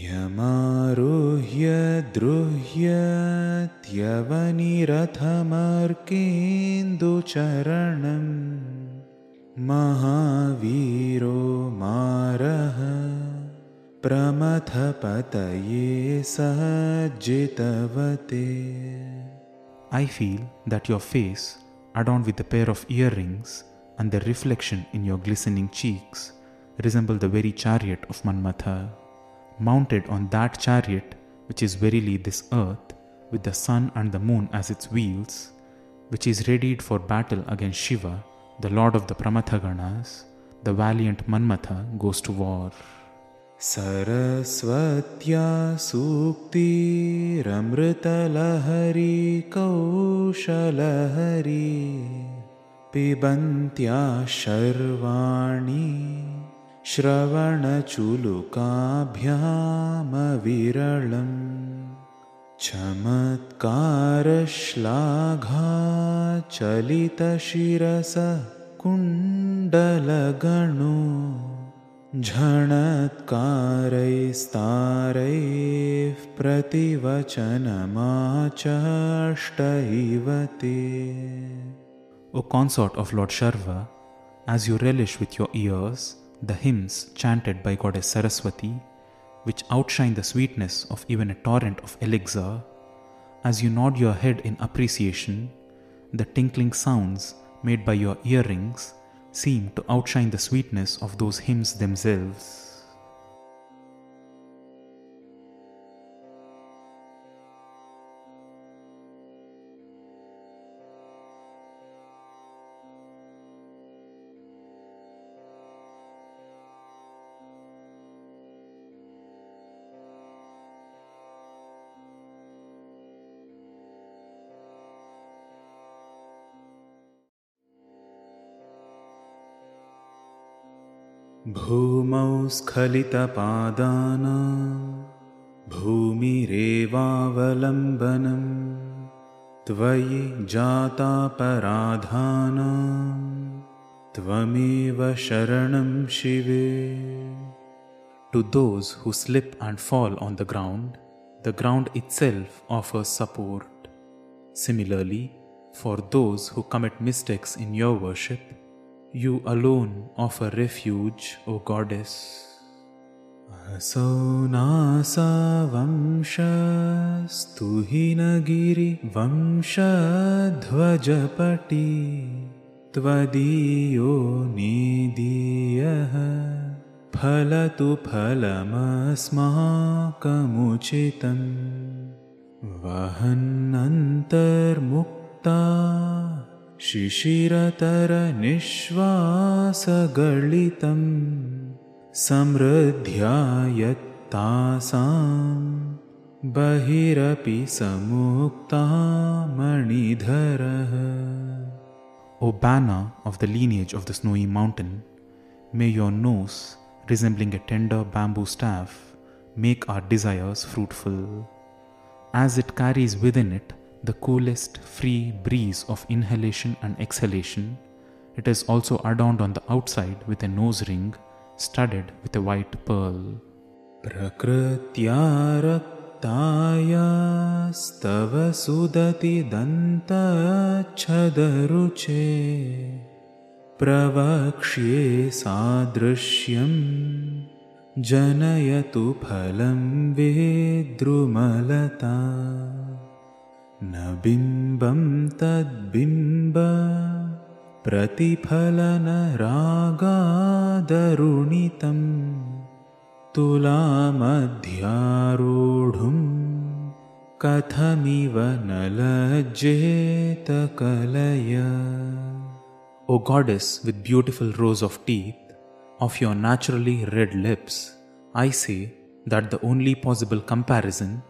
यमारुह्य द्रुह्यत्यवनिरथमर्केन्दुचरणम् महावीरो मारः। प्रमथपतये सज्जितवते। I feel that your face, adorned with a pair of earrings and the reflection in your glistening cheeks, resemble the very chariot of Manmatha. Mounted on that chariot, which is verily this earth, with the sun and the moon as its wheels, which is readied for battle against Shiva, the lord of the Pramathaganas, the valiant Manmatha goes to war. सरस्वत्या सूक्तिरमृतलहरी कौशलहरी पिबन्त्या शर्वाणि श्रवणचुलुकाभ्यामविरलम् चमत्कारश्लाघा चलितशिरसः कुण्डलगणो झणत्कारैस्तारैः प्रतिवचनमाचष्ट इव ते O consort of Lord Sharva, as you relish with your ears the hymns chanted by Goddess Saraswati, which outshine the sweetness of even a torrent of elixir, as you nod your head in appreciation, the tinkling sounds made by your earrings seem to outshine the sweetness of those hymns themselves. भूमौ स्खलितपादानां भूमिरेवावलम्बनं त्वयि जातापराधानां त्वमेव शरणं शिवे fall on the ground, the ground itself offers support. Similarly, for those who commit mistakes in your worship, you alone offer refuge, O Goddess. असौ नासा वंशस्तुहिनगिरिवंशध्वजपटी त्वदीयो निदीयः फलतु फलमस्माकमुचितम् वहन्नन्तर्मुक्ता शिशिरतरनिःश्वासगलितं समृद्ध्या यत्तासां बहिरपि समुक्ता मणिधरः banner of the lineage of the snowy mountain, may your nose, resembling a tender bamboo staff, make our desires fruitful. As it carries within it the coolest, free breeze of inhalation and exhalation, it is also adorned on the outside with a nose ring studded with a white pearl. प्रकृत्या रक्तायास्तव सुदति दन्तच्छदरुचे। प्रवक्ष्ये सादृश्यं जनयतु फलं वेद्रुमलता न बिम्बं तद्बिम्ब प्रतिफलनरागादरुणितम् तुलामध्यारूढुं कथमिव न लज्जेत कलय O goddess with beautiful rows of teeth, of your naturally red lips, I say that the only possible comparison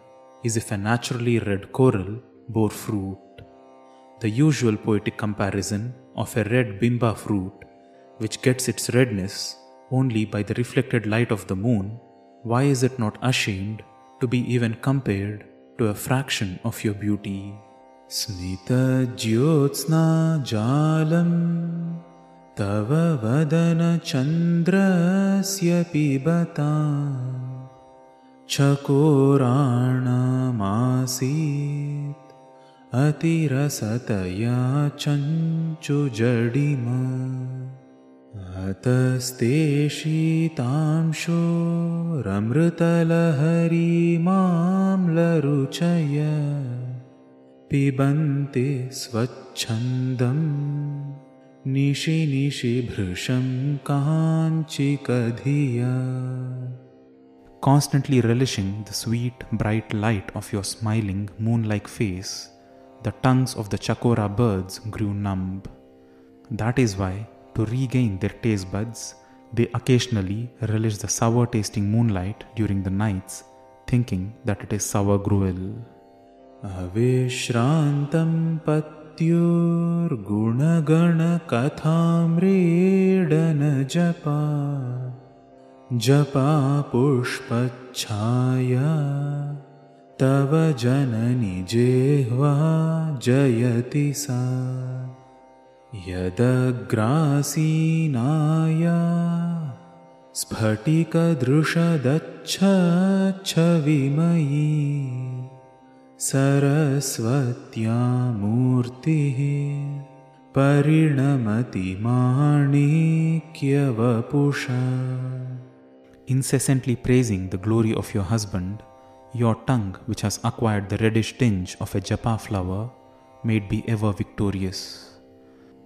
is if a naturally red coral bore fruit. The usual poetic comparison of a red bimba fruit, which gets its redness only by the reflected light of the moon, why is it not ashamed to be even compared to a fraction of your beauty? स्मितज्योत्स्ना जालं तव वदनचन्द्रस्य पिबता चकोराणामासीत् अतिरसतया चञ्चुजडिम अतस्ते शीतांशोरमृतलहरीमाम्लरुचय पिबन्ति स्वच्छन्दं निशि निशि भृशं काञ्चिकधिया। Constantly relishing the sweet, bright light of your smiling, moon like face, tongues of the chakora birds grew numb. That is why, to regain their taste buds, They occasionally relish the sour tasting moonlight during the nights, thinking that it is sour gruel. अविश्रान्तं पत्युर्गुणगणकथाम्रीडन जपा जपा पुष्पच्छाया तव जननि जेह्वा जयति सा। यदग्रासीनाया स्फटिकदृशदच्छविमयी सरस्वत्या मूर्तिः परिणमति माणिक्यवपुषा Incessantly praising the glory of your husband, your tongue, which has acquired reddish tinge of a japa flower, may it be ever victorious.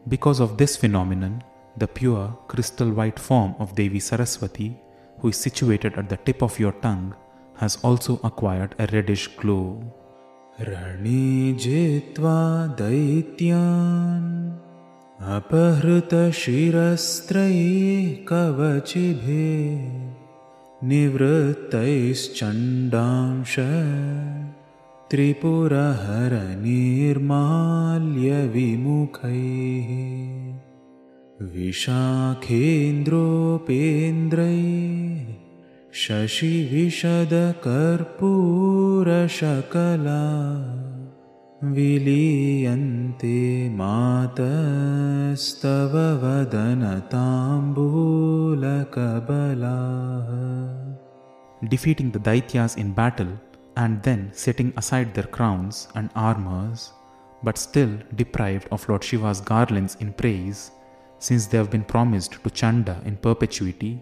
Because of this phenomenon, the pure crystal white form of Devi Saraswati, who is situated at the tip of your tongue, has also acquired a reddish glow. रणे जित्वा दैत्यान् अपहृतशिरस्त्रैः कवचिभिः निवृत्तैश्चण्डांश त्रिपुरहरनिर्माल्यविमुखैः विशाखेन्द्रोपेन्द्रैः शशिविशदकर्पूरशकला विलीयन्ते मातस्तव वदनताम्बूलकबलाः defeating the Daityas in battle and then setting aside their crowns and armors, but still deprived of Lord Shiva's garlands in praise, since they have been promised to Chanda in perpetuity,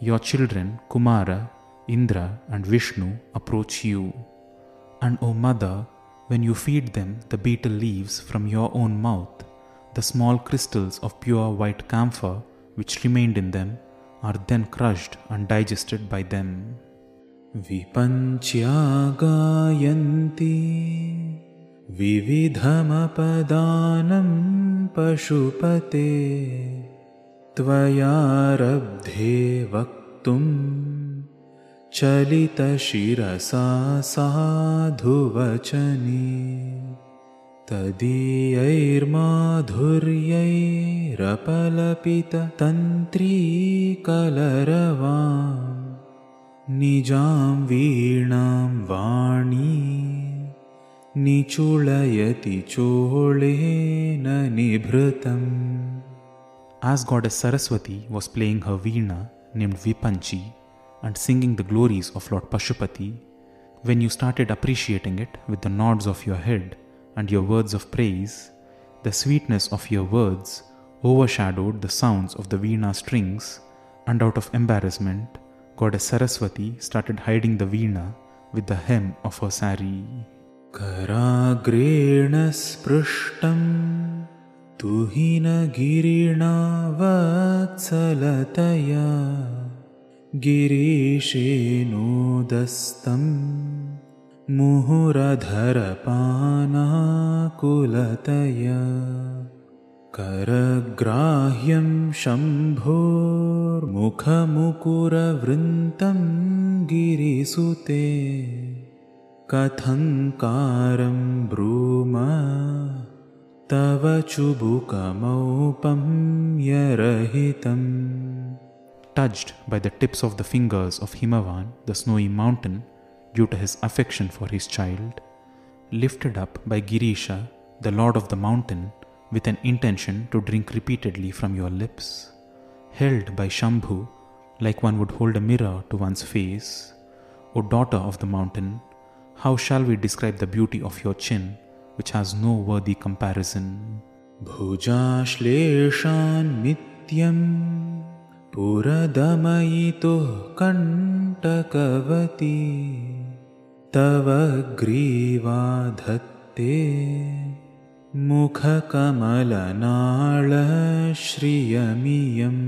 your children Kumara, Indra, and Vishnu approach you. And O Mother, when you feed them the betel leaves from your own mouth, the small crystals of pure white camphor which remained in them are then crushed and digested by them. विपञ्च्या गायन्ति विविधमपदानं पशुपते त्वयारब्धे वक्तुं चलितशिरसा साधुवचने तदीयैर्माधुर्यैरपलपिततन्त्रीकलरवां निजां वीणां वाणी निचूलयति चोळेन निभृतम्। As goddess Saraswati was playing her veena named Vipanchi and singing the glories of Lord Pashupati, when you started appreciating it with the nods of your head and your words of praise, the sweetness of your words overshadowed the sounds of the veena strings, and out of embarrassment, goddess Saraswati started hiding the veena with the hem of her sari. कराग्रेण स्पृष्टम् तुहिनगिरिणा वत्सलतया गिरीशेनोदस्तम् मुहुरधरपानाकुलतया करग्राह्यं शम्भोर्मुखमुकुरवृन्तं गिरिसुते कथङ्कारं ब्रूम तव चुबुकमौपम्यरहितम् Touched by the tips of the fingers of Himavan, the snowy mountain, due to his affection for his child, lifted up by Girisha, the lord of the mountain, with an intention to drink repeatedly from your lips, held by Shambhu, like one would hold a mirror to one's face. O daughter of the mountain, how shall we describe the beauty of your chin, which has no worthy comparison? भुजाश्लेषान्नित्यम् पुरदमयितुः कण्टकवती तव ग्रीवा धत्ते मुखकमलनाळश्रियमियम्।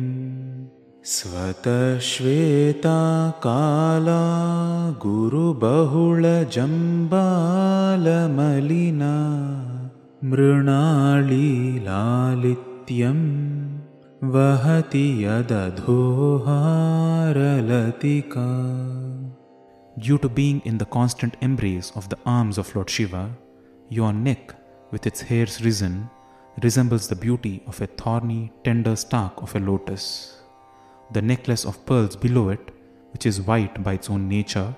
स्वतश्वेता काला गुरुबहुलजम्बालमलिना मृणालीलालित्यम् वहति यदधोहारलतिका Due to being in the constant embrace of the arms of Lord Shiva, your neck, with its hairs risen, resembles the beauty of a thorny, tender stalk of a lotus. The necklace of pearls below it, which is white by its own nature,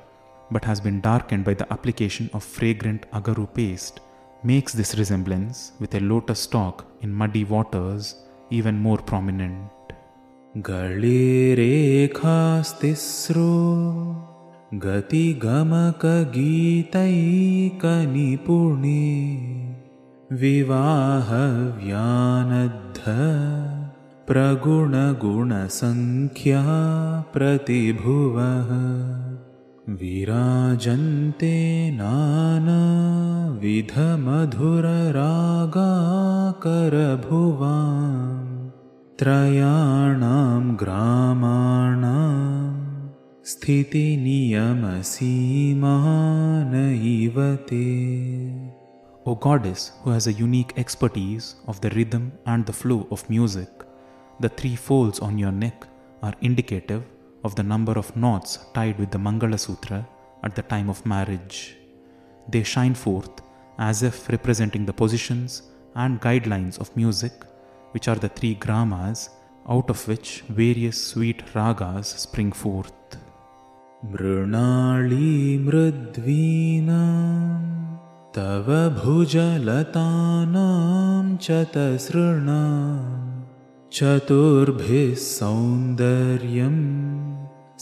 but has been darkened by the application of fragrant agaru paste, makes this resemblance with a lotus stalk in muddy waters even more prominent. गळिरेखास्तिस्रो गतिगमकगीतैकनिपुणे विवाहव्यानद्ध प्रगुणगुणसङ्ख्या प्रतिभुवः विराजन्ते नानाविधमधुररागाकरभुवा त्रयाणां ग्रामाणाम् स्थितिनियमसीमानैव O goddess who has a unique expertise of the rhythm and the flow of music, the three folds on your neck are indicative of the number of knots tied with the Mangala Sutra at the time of marriage. They shine forth as if representing the positions and guidelines of music, are the three gramas out of which various sweet ragas spring forth. Mrinali मृद्वीनां तव भुजलतानां चतसृणां चतुर्भिः सौन्दर्यं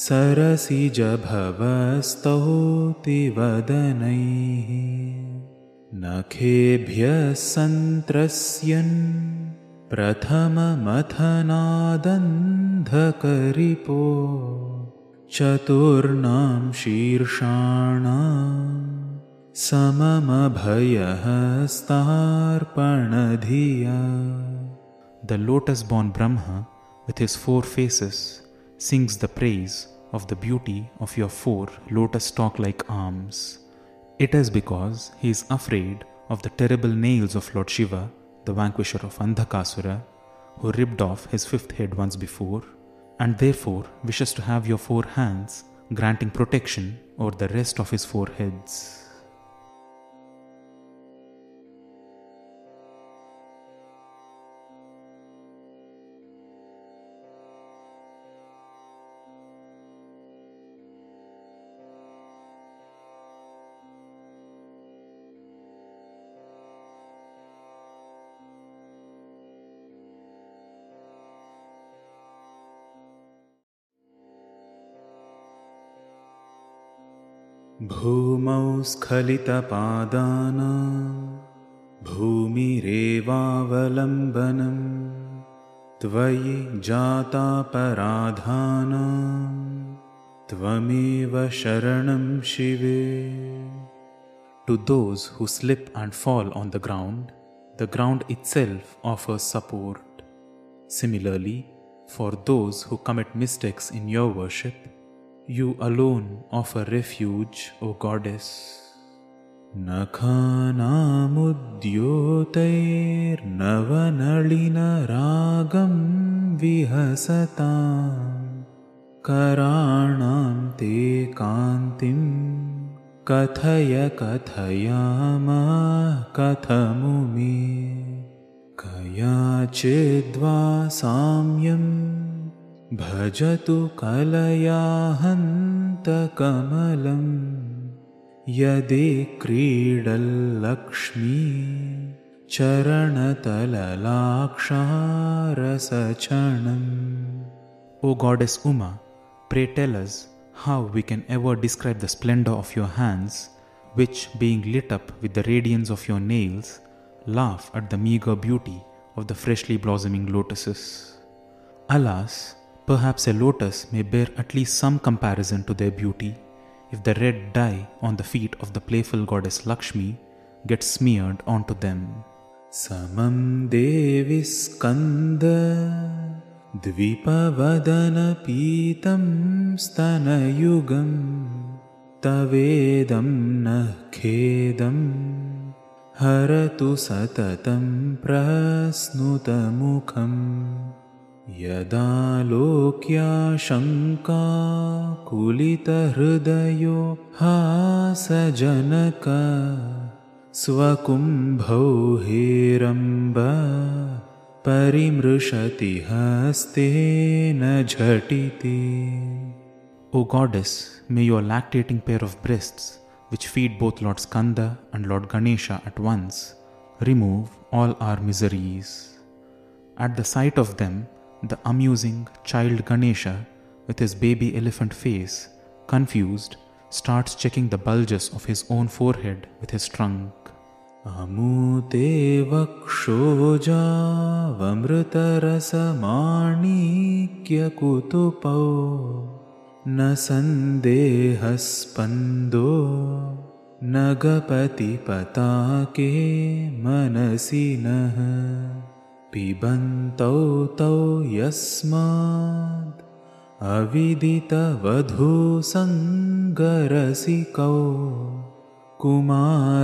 सरसिजभवस्तौतिवदनैः नखेभ्यः सन्त्रस्यन् प्रथममथनादन्धकरिपो चतुर्णां शीर्षाणां सममभयहस्तार्पणधिया lotus born Brahma, with his four faces, sings the praise of the beauty of your four lotus stalk like arms. It is because he is afraid of the terrible nails of Lord Shiva, the vanquisher of Andhakasura, who ripped off his fifth head once before, and therefore wishes to have your four hands granting protection over the rest of his four heads. भूमौ स्खलितपादानां भूमिरेवावलम्बनं त्वयि जातापराधानां त्वमेव शरणं शिवे To those who slip and fall on the ground, the ground itself offers support. Similarly, for those who commit mistakes in your worship, you alone offer refuge, O Goddess. नखानामुद्योतैर्नवनलिनरागं विहसतां कराणां ते कान्तिं कथय कथयामा कथमुमे कयाचिद्वा साम्यम् भजतु कलयाहन्तकमलं यदि क्रीडल्लक्ष्मी pray tell us how we can ever describe the splendor of your hands, which, being lit up with the radiance of your nails, laugh at the meager beauty of the freshly blossoming lotuses. Alas, perhaps a lotus may bear at least some comparison to their beauty if the red dye on the feet of the playful goddess Lakshmi gets smeared onto them. समं देवि स्कन्द द्विपवदनपीतं स्तनयुगं तवेदं नः खेदं हरतु सततं प्रस्नुतमुखम् यदा शङ्का कुलितहृदयो हासजनक स्वकुम्भौ हेरम्ब परिमृशति हस्तेन झटिति O goddess, may your lactating pair of breasts, which feed both Lord Skanda and Lord Ganesha at once, remove all our miseries. At the sight of them, the amusing child Ganesha, with his baby elephant face, confused, starts checking the bulges of his own forehead with his trunk. अमूते वक्षोजावमृतरसमाणिक्यकुतुपौ न सन्देहस्पन्दो नगपतिपताके मनसि नः पिबन्तौ तौ यस्मात् अविदितवधूसङ्गरसिकौ कुमारावद्यापि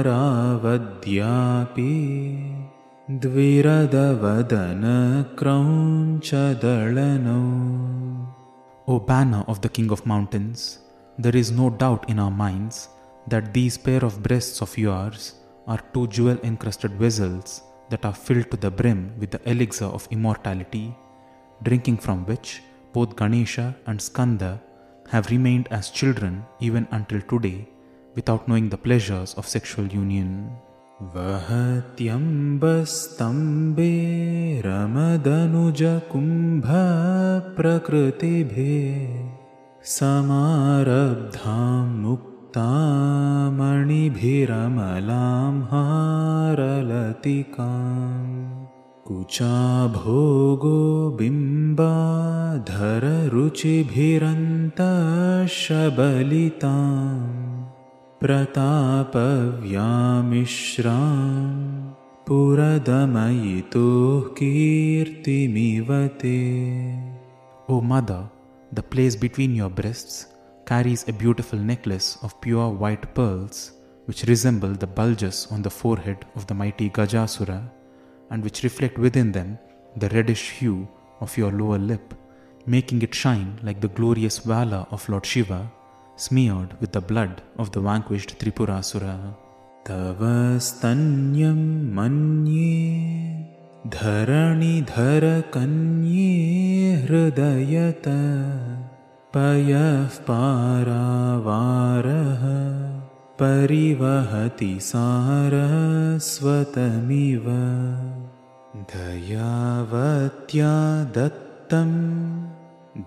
O banner of the King of Mountains, there is no doubt in our minds that these pair of breasts of yours are two jewel encrusted vessels that are filled to the brim with the elixir of immortality, drinking from which both Ganesha and Skanda have remained as children even until today without knowing the pleasures of sexual union. वहत्यम्बस्तम्बे रमदनुजकुम्भप्रकृतिभे समारब्धां मुक्तामणिभिरमलां हारलतिकाम् कुचाभोगो बिम्बाधररुचिभिरन्तशबलिताम् प्रतापव्यामिश्रां पुरदमयितुः कीर्तिमिव ते। O mother, the place between your breasts carries a beautiful necklace of pure white pearls which resemble the bulges on the forehead of the mighty Gajasura and which reflect within them the reddish hue of your lower lip, making it shine like the glorious valor of Lord Shiva smeared with the blood of the vanquished Tripurasura. तव स्तन्यं मन्ये धरणिधरकन्ये हृदयत पयः पारावारः परिवहति सारस्वतमिव दयावत्या दत्तम्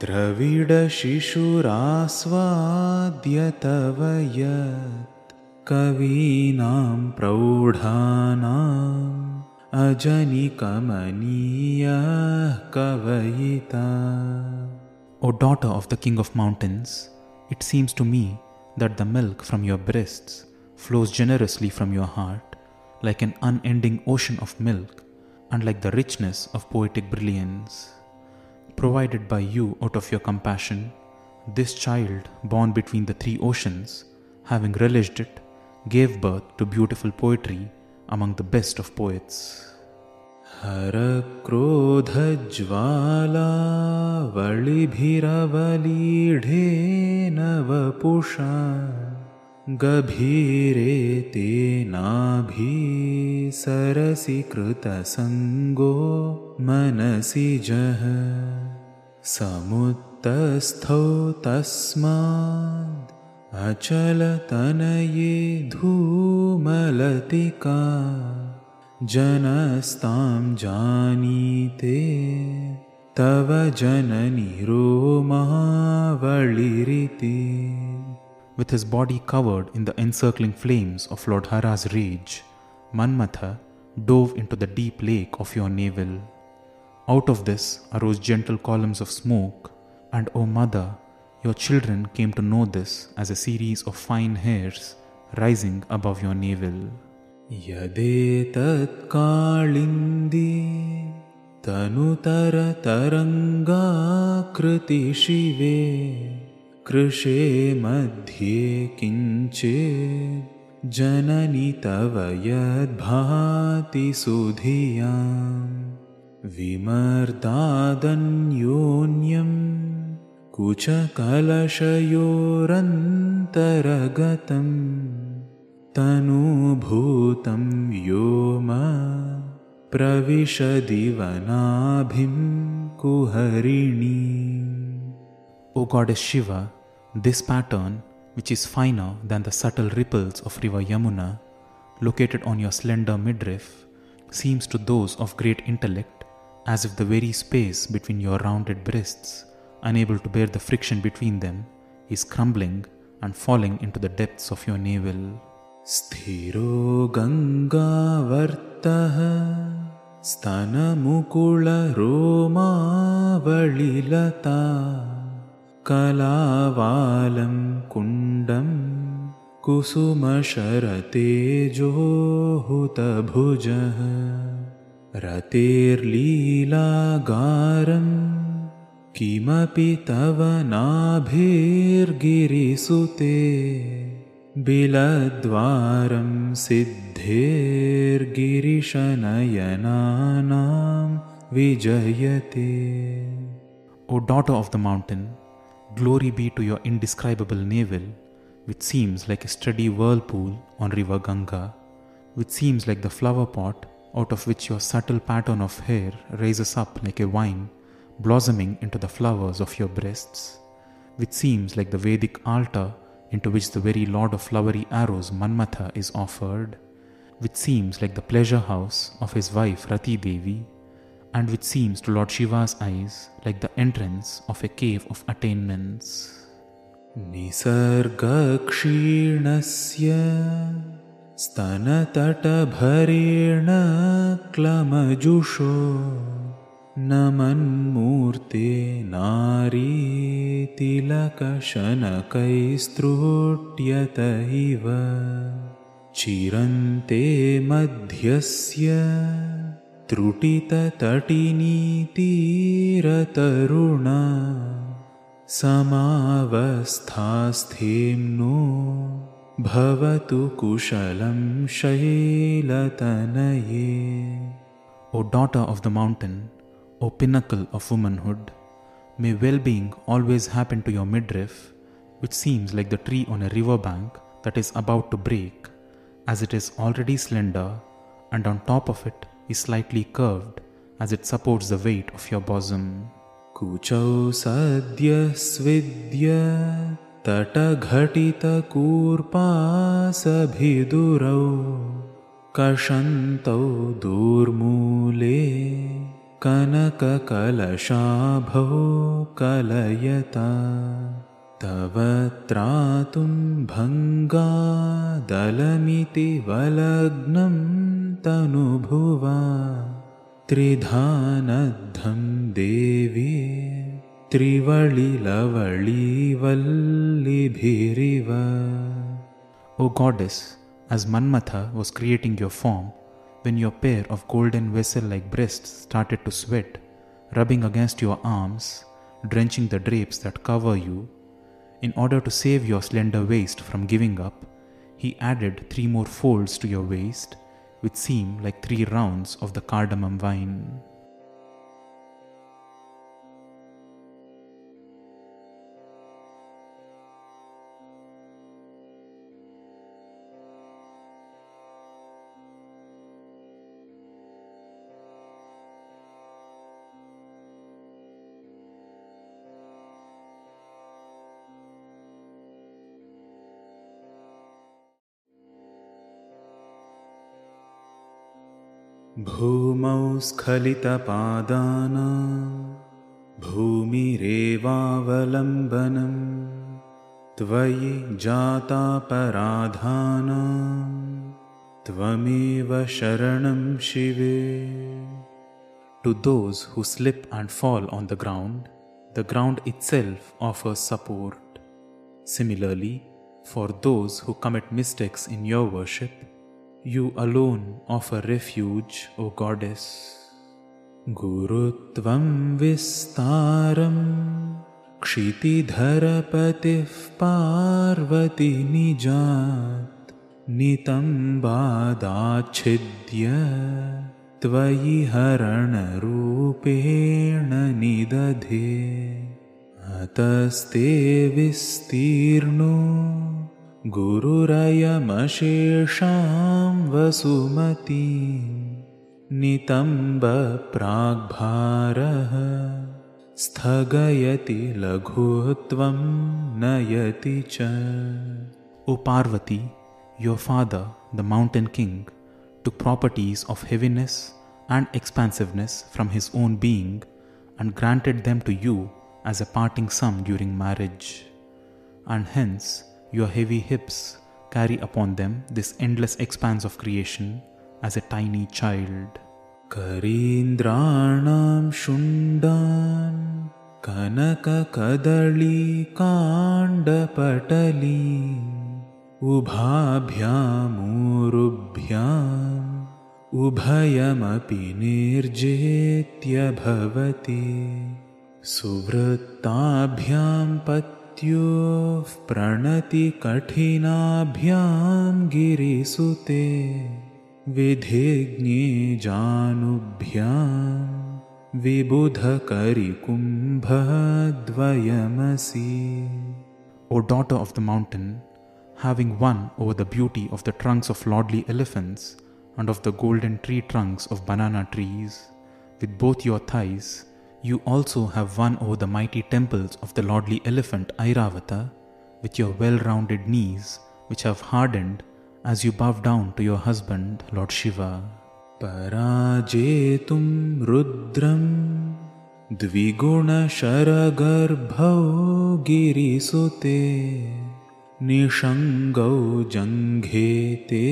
द्रविडशिशुरास्वाद्यतव यत् कवीनां प्रौढानाम् अजनिकमनीयः कवयिता O daughter of the King of Mountains, it seems to me that the milk from your breasts flows generously from your heart like an unending ocean of milk and like the richness of poetic brilliance provided by you out of your compassion, this child, born between the three oceans, having relished it, gave birth to beautiful poetry among the best of poets. हरक्रोधज्वालावलिभिरवलीढेन वपुषा गभीरे तेनाभिसरसि कृतसङ्गो मनसि जः समुत्तस्थौ तस्माद् अचलतनये धूमलतिका जनस्तां जानीते तव जननि रोमावळिरिति With his body covered in the encircling flames of Lord Hara's rage, Manmatha dove into the deep lake of your navel. Out of this arose gentle columns of smoke, and O mother, your children came to know this as a series of fine hairs rising above your navel. यदेतत्काळिन्दी तनुतरतरङ्गाकृतिशिवे कृशे मध्ये किञ्चित् जननि तव यद्भाति सुधियाम्। विमर्दादन्योन्यं कुचकलशयोरन्तरगतं तनुभूतं व्योम प्रविशदिवनाभिं कुहरिणी O goddess Shiva, this pattern, which is finer than the subtle ripples of river Yamuna, located on your slender midriff, seems to those of great intellect as if the very space between your rounded breasts, unable to bear the friction between them, is crumbling and falling into the depths of your navel. स्थिरो गङ्गावर्तः स्तनमुकुलरोमावलिलता कलावालं कुण्डं कुसुमशरतेजोहुतभुजः रतेर्लीलागारं किमपि तव नाभिर्गिरिसुते बिलद्वारं सिद्धेर्गिरिशनयनानां विजयते O daughter of the mountain, glory be to your indescribable navel, which seems like a steady whirlpool on river Ganga, which seems like the flower pot out of which your subtle pattern of hair raises up like a vine, blossoming into the flowers of your breasts, which seems like the Vedic altar into which the very lord of flowery arrows Manmatha is offered, which seems like the pleasure house of his wife Rati Devi, and which seems to Lord Shiva's eyes like the entrance of a cave of attainments. निसर्गक्षीणस्य स्तनतटभरेण क्लमजुषो नमन्मूर्ते नारीतिलकशनकैस्तृट्यत इव। चिरन्ते मध्यस्य त्रुटिततटिनीतीरतरुणा। समावस्थास्थेम्नो भवतु कुशलं शैलतनये। Daughter of the mountain, O pinnacle of womanhood, may well being always happen to your midriff, which seems like the tree on a river bank that is about to break, as it is already slender, and on top of it is slightly curved as it supports the weight of your bosom. कुचौ सद्यस्विद्य तटघटितकूर्पासभिदुरौ कषन्तौ दूर्मूले कनककलशाभौ कलयता। तव त्रातुं भङ्गादलमिति वलग्नं तनुभुवा। त्रिधानद्धं देवी त्रिवळिलवळीवल्लिभिरिव। O goddess, as Manmatha was creating your form, when your pair of golden vessel like breasts started to sweat, rubbing against your arms, drenching the drapes that cover you, in order to save your slender waist from giving up, he added three more folds to your waist which seem like three rounds of the cardamom vine. भूमौ स्खलितपादानां भूमिरेवावलम्बनं त्वयि जातापराधानां त्वमेव शरणं शिवे To those who slip and fall on the ground, the ground itself offers support. Similarly, for those who commit mistakes in your worship, you alone offer refuge, O Goddess. गुरुत्वं विस्तारं क्षितिधरपतिः पार्वतीनिजात् नितम्बादाच्छिद्य त्वयि हरणरूपेण निदधे अतस्ते विस्तीर्णो गुरुरयमशेषां वसुमती नितम्बप्राग्भारः स्थगयति लघुत्वं नयति च O Parvati, your father, the mountain king, took properties of heaviness and expansiveness from his own being and granted them to you as a parting sum during marriage. And hence, your heavy hips carry upon them this endless expanse of creation as a tiny child. करीन्द्राणां शुण्डान् कनककदलीकाण्डपटली उभाभ्यामूरुभ्याम् उभयमपि निर्जेत्य भवति सुवृत्ताभ्यां प्रणतिकठिनाभ्यां गिरिसुते विधिज्ञे जानुभ्यां विबुधकरिकुम्भद्वयमसि। O daughter of the mountain, having won over the beauty of the trunks of lordly elephants and of the golden tree trunks of banana trees, with both your thighs, you also have won over the mighty temples of the lordly elephant Airavata, with your well rounded knees, which have hardened as you bow down to your husband, Lord Shiva. पराजेतुं रुद्रम् द्विगुणशरगर्भौ गिरिसुते निषङ्गौ जङ्घेते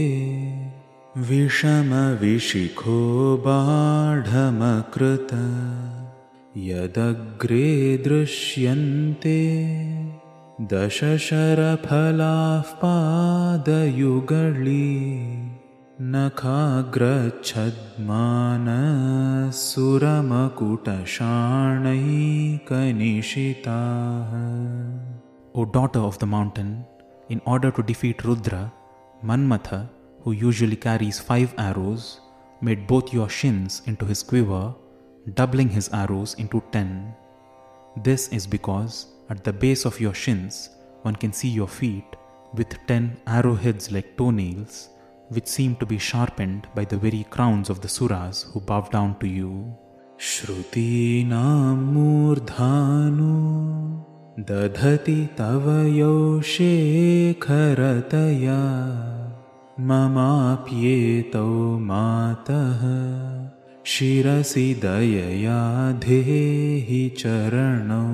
विषमविशिखो बाढमकृत यदग्रे दृश्यन्ते दशशरफलाः पादयुगळी नखाग्रच्छद्मानः O daughter of the mountain, in order to defeat Rudra, Manmatha, who usually carries five arrows, made both your shins into his quiver, doubling his arrows into ten. This is because at the base of your shins one can see your feet with ten arrowheads like toenails, which seem to be sharpened by the very crowns of the suras who bow down to you. श्रुतीनां मूर्धानु दधति तव यौ शेखरतया ममाप्येतौ मातः शिरसि दयया धेहि चरणौ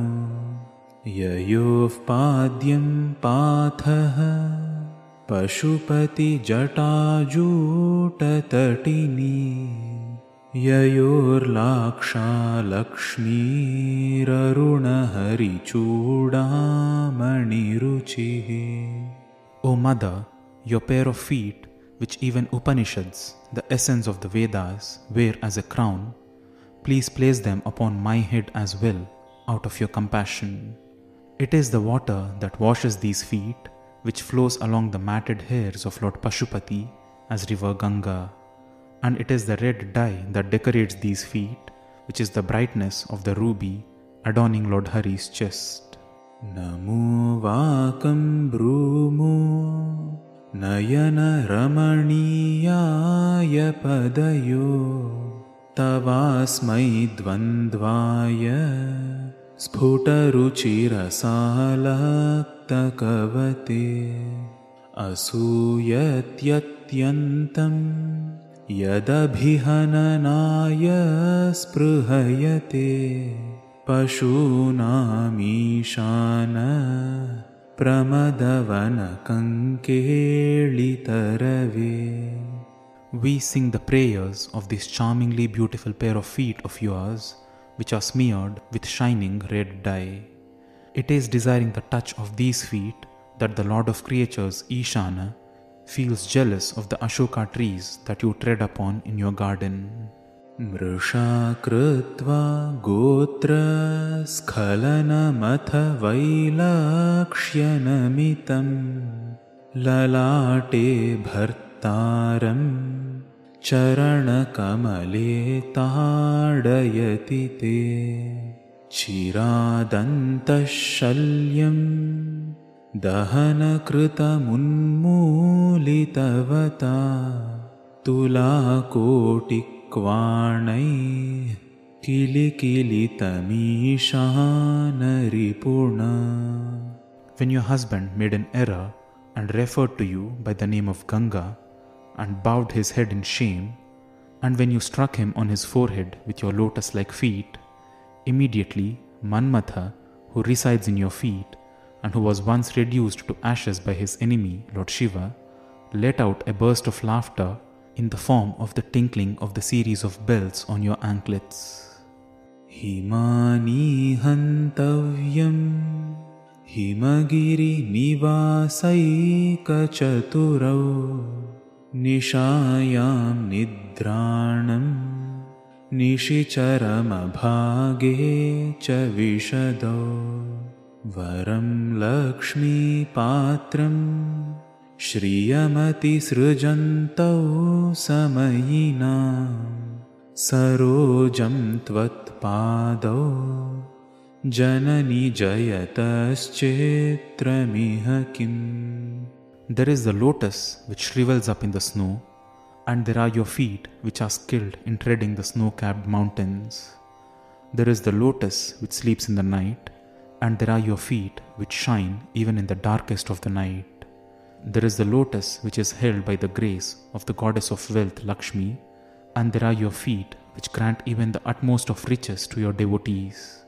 ययोः पाद्यं पाथः पशुपतिजटाजूटतटिनी ययोर्लाक्षालक्ष्मीररुणहरिचूडामणिरुचिः your pair of feet, which even Upanishads, the essence of the Vedas, wear as a crown, please place them upon my head as well, out of your compassion. It is the water that washes these feet, which flows along the matted hairs of Lord Pashupati as river Ganga, and it is the red dye that decorates these feet, which is the brightness of the ruby adorning Lord Hari's chest. नमो वाकं ब्रूमो नयनरमणीयाय पदयो तवास्मै द्वन्द्वाय स्फुटरुचिरसालक्तकवते असूयत्यत्यन्तं यदभिहननाय स्पृहयते पशूनामीशान प्रमदवनकङ्केळितरवे We sing the prayers of this charmingly beautiful pair of feet of yours, which are smeared with shining red dye. It is desiring the touch of these feet that the Lord of creatures, Ishana, feels jealous of the Ashoka trees that you tread upon in your garden. मृषा कृत्वा गोत्रस्खलनमथ वैलक्ष्यनमितं ललाटे भर्तारं चरणकमले ताडयति ते। चिरादन्तशल्यं दहनकृतमुन्मूलितवता तुलाकोटिक्वाणै किलिकिलितमीशानरिपुणा When your husband made an error and referred to you by the name of Ganga and bowed his head in shame, and when you struck him on his forehead with your lotus like feet, immediately Manmatha, who resides in your feet and who was once reduced to ashes by his enemy, Lord Shiva, let out a burst of laughter in the form of the tinkling of the series of bells on your anklets. Himani हन्तव्यं हिमगिरिनिवासैकचतुरौ निशायां निद्राणं निशिचरमभागे च विशदौ वरं लक्ष्मीपात्रं श्रियमतिसृजन्तौ समयिनाम् सरोजं त्वत्पादौ जननि जयतश्चेत्रमिह किम् There is the lotus which shrivels up in the snow, and there are your feet which are skilled in treading the snow capped mountains. There is the lotus which sleeps in the night, and there are your feet which shine even in the darkest of the night. There is the lotus which is held by the grace of the goddess of wealth Lakshmi, and there are your feet which grant even the utmost of riches to your devotees.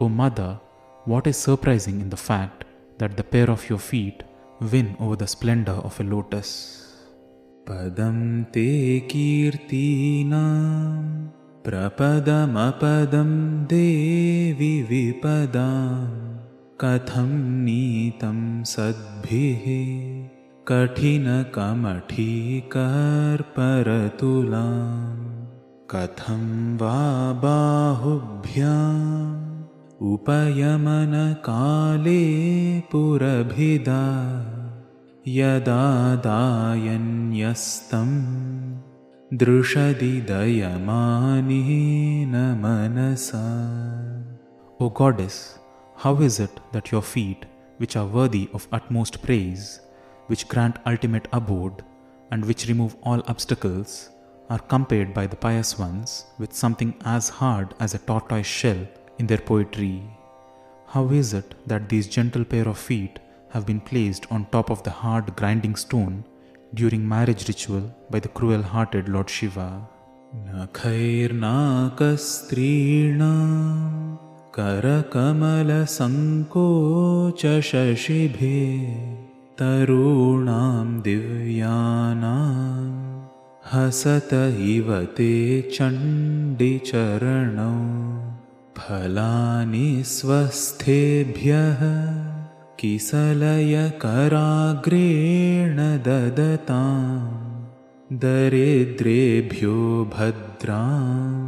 O mother, what is surprising in the fact that the pair of your feet win over the splendor of a lotus? Padam te kirtinam prapadam apadam devi vipadam कथं नीतं सद्भिः कठिनकमठीकर्परतुलां कथं वा बाहुभ्याम् उपयमनकाले पुरभिदा। यदा दायन्यस्तं दृषदिदयमानेन मनसा। O Goddess, how is it that your feet, which are worthy of utmost praise, which grant ultimate abode, and which remove all obstacles, are compared by the pious ones with something as hard as a tortoise shell in their poetry. How is it that these gentle pair of feet have been placed on top of the hard grinding stone during marriage ritual by the cruel hearted Lord Shiva? नखैर्नाकस्त्रीणां करकमलसङ्कोचशशिभे तरूणां दिव्यानां हसत इव ते चण्डिचरणौ फलानि स्वस्थेभ्यः किसलयकराग्रेण ददतां दरिद्रेभ्यो भद्रां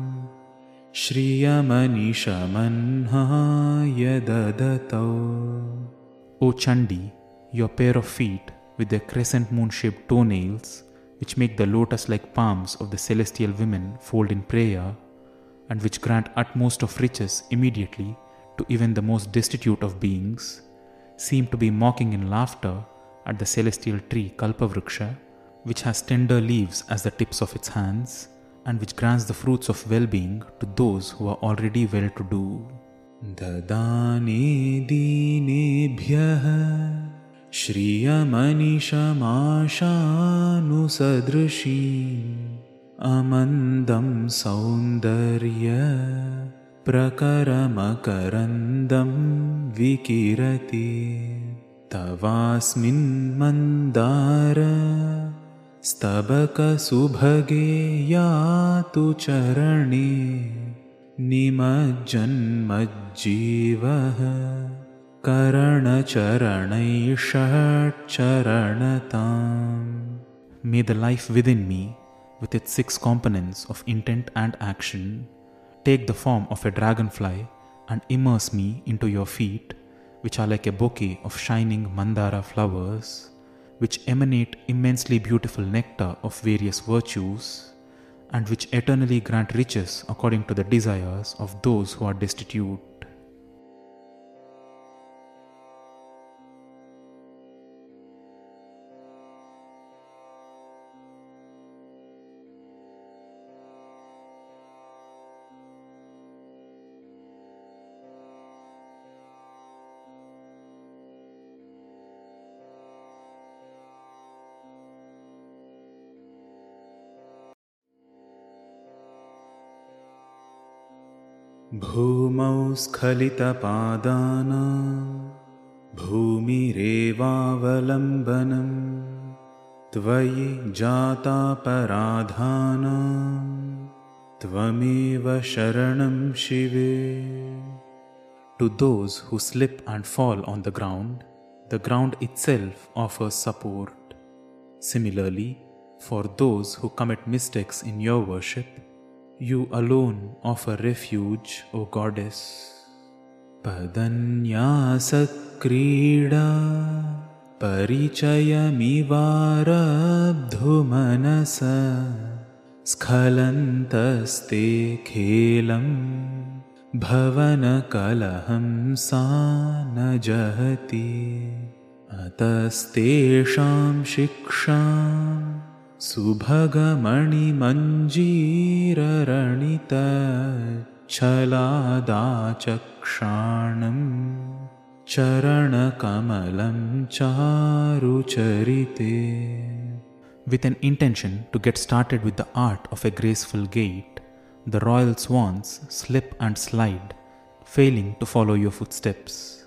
Shriyamanishamanhaya dadatau. O Chandi, your pair of feet, with their crescent moon shaped toenails, which make the lotus like palms of the celestial women fold in prayer, and which grant utmost of riches immediately to even the most destitute of beings, seem to be mocking in laughter at the celestial tree Kalpavriksha, which has tender leaves as the tips of its hands and which grants the fruits of well being to those who are already well to do. ददाने दीनेभ्यः श्रियमनिशमाशानुसदृशीम् अमन्दं सौन्दर्य प्रकरमकरन्दं विकिरति तवास्मिन् मन्दार स्तबकसुभगे यातु चरणे निमज्जन्मज्जीवः करणचरणैः षट्चरणताम् May the life within me with its six components of intent and action, take the form of a dragonfly and immerse me into your feet, which are like a bouquet of shining mandara flowers, which emanate immensely beautiful nectar of various virtues, and which eternally grant riches according to the desires of those who are destitute. भूमौ स्खलितपादानां भूमिरेवावलम्बनम् त्वयि जातापराधानां त्वमेव शरणं शिवे To those who slip and fall on the ground, the ground itself offers support. Similarly, for those who commit mistakes in your worship, you alone offer refuge, O Goddess. पदन्यासक्रीडा परिचयमिवारब्धुमनस स्खलन्तस्ते खेलं भवनकलहं सा न जहति अतस्तेषां शिक्षाम् सुभगमणिमञ्जीररणितच्छलादाचक्षाणं चरणकमलं चारुचरिते With an intention to get started with the art of a graceful gait, the royal swans slip and slide, failing to follow your footsteps.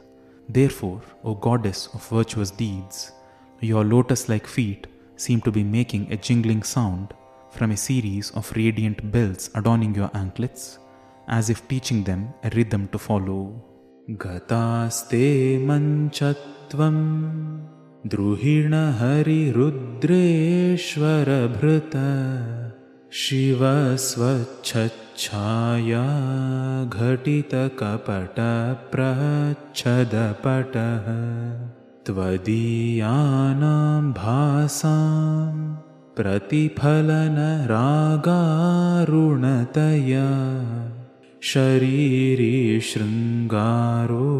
Therefore, O goddess of virtuous deeds, your lotus like feet seem to be making a jingling sound from a series of radiant bells adorning your anklets, as if teaching them a rhythm to follow. गतास्ते मञ्चत्वं द्रुहिणहरिरुद्रेश्वरभृत शिवस्वच्छच्छाया घटितकपटप्रच्छदपटः त्वदीयानां भासां प्रतिफलनरागारुणतया शरीरी शृङ्गारो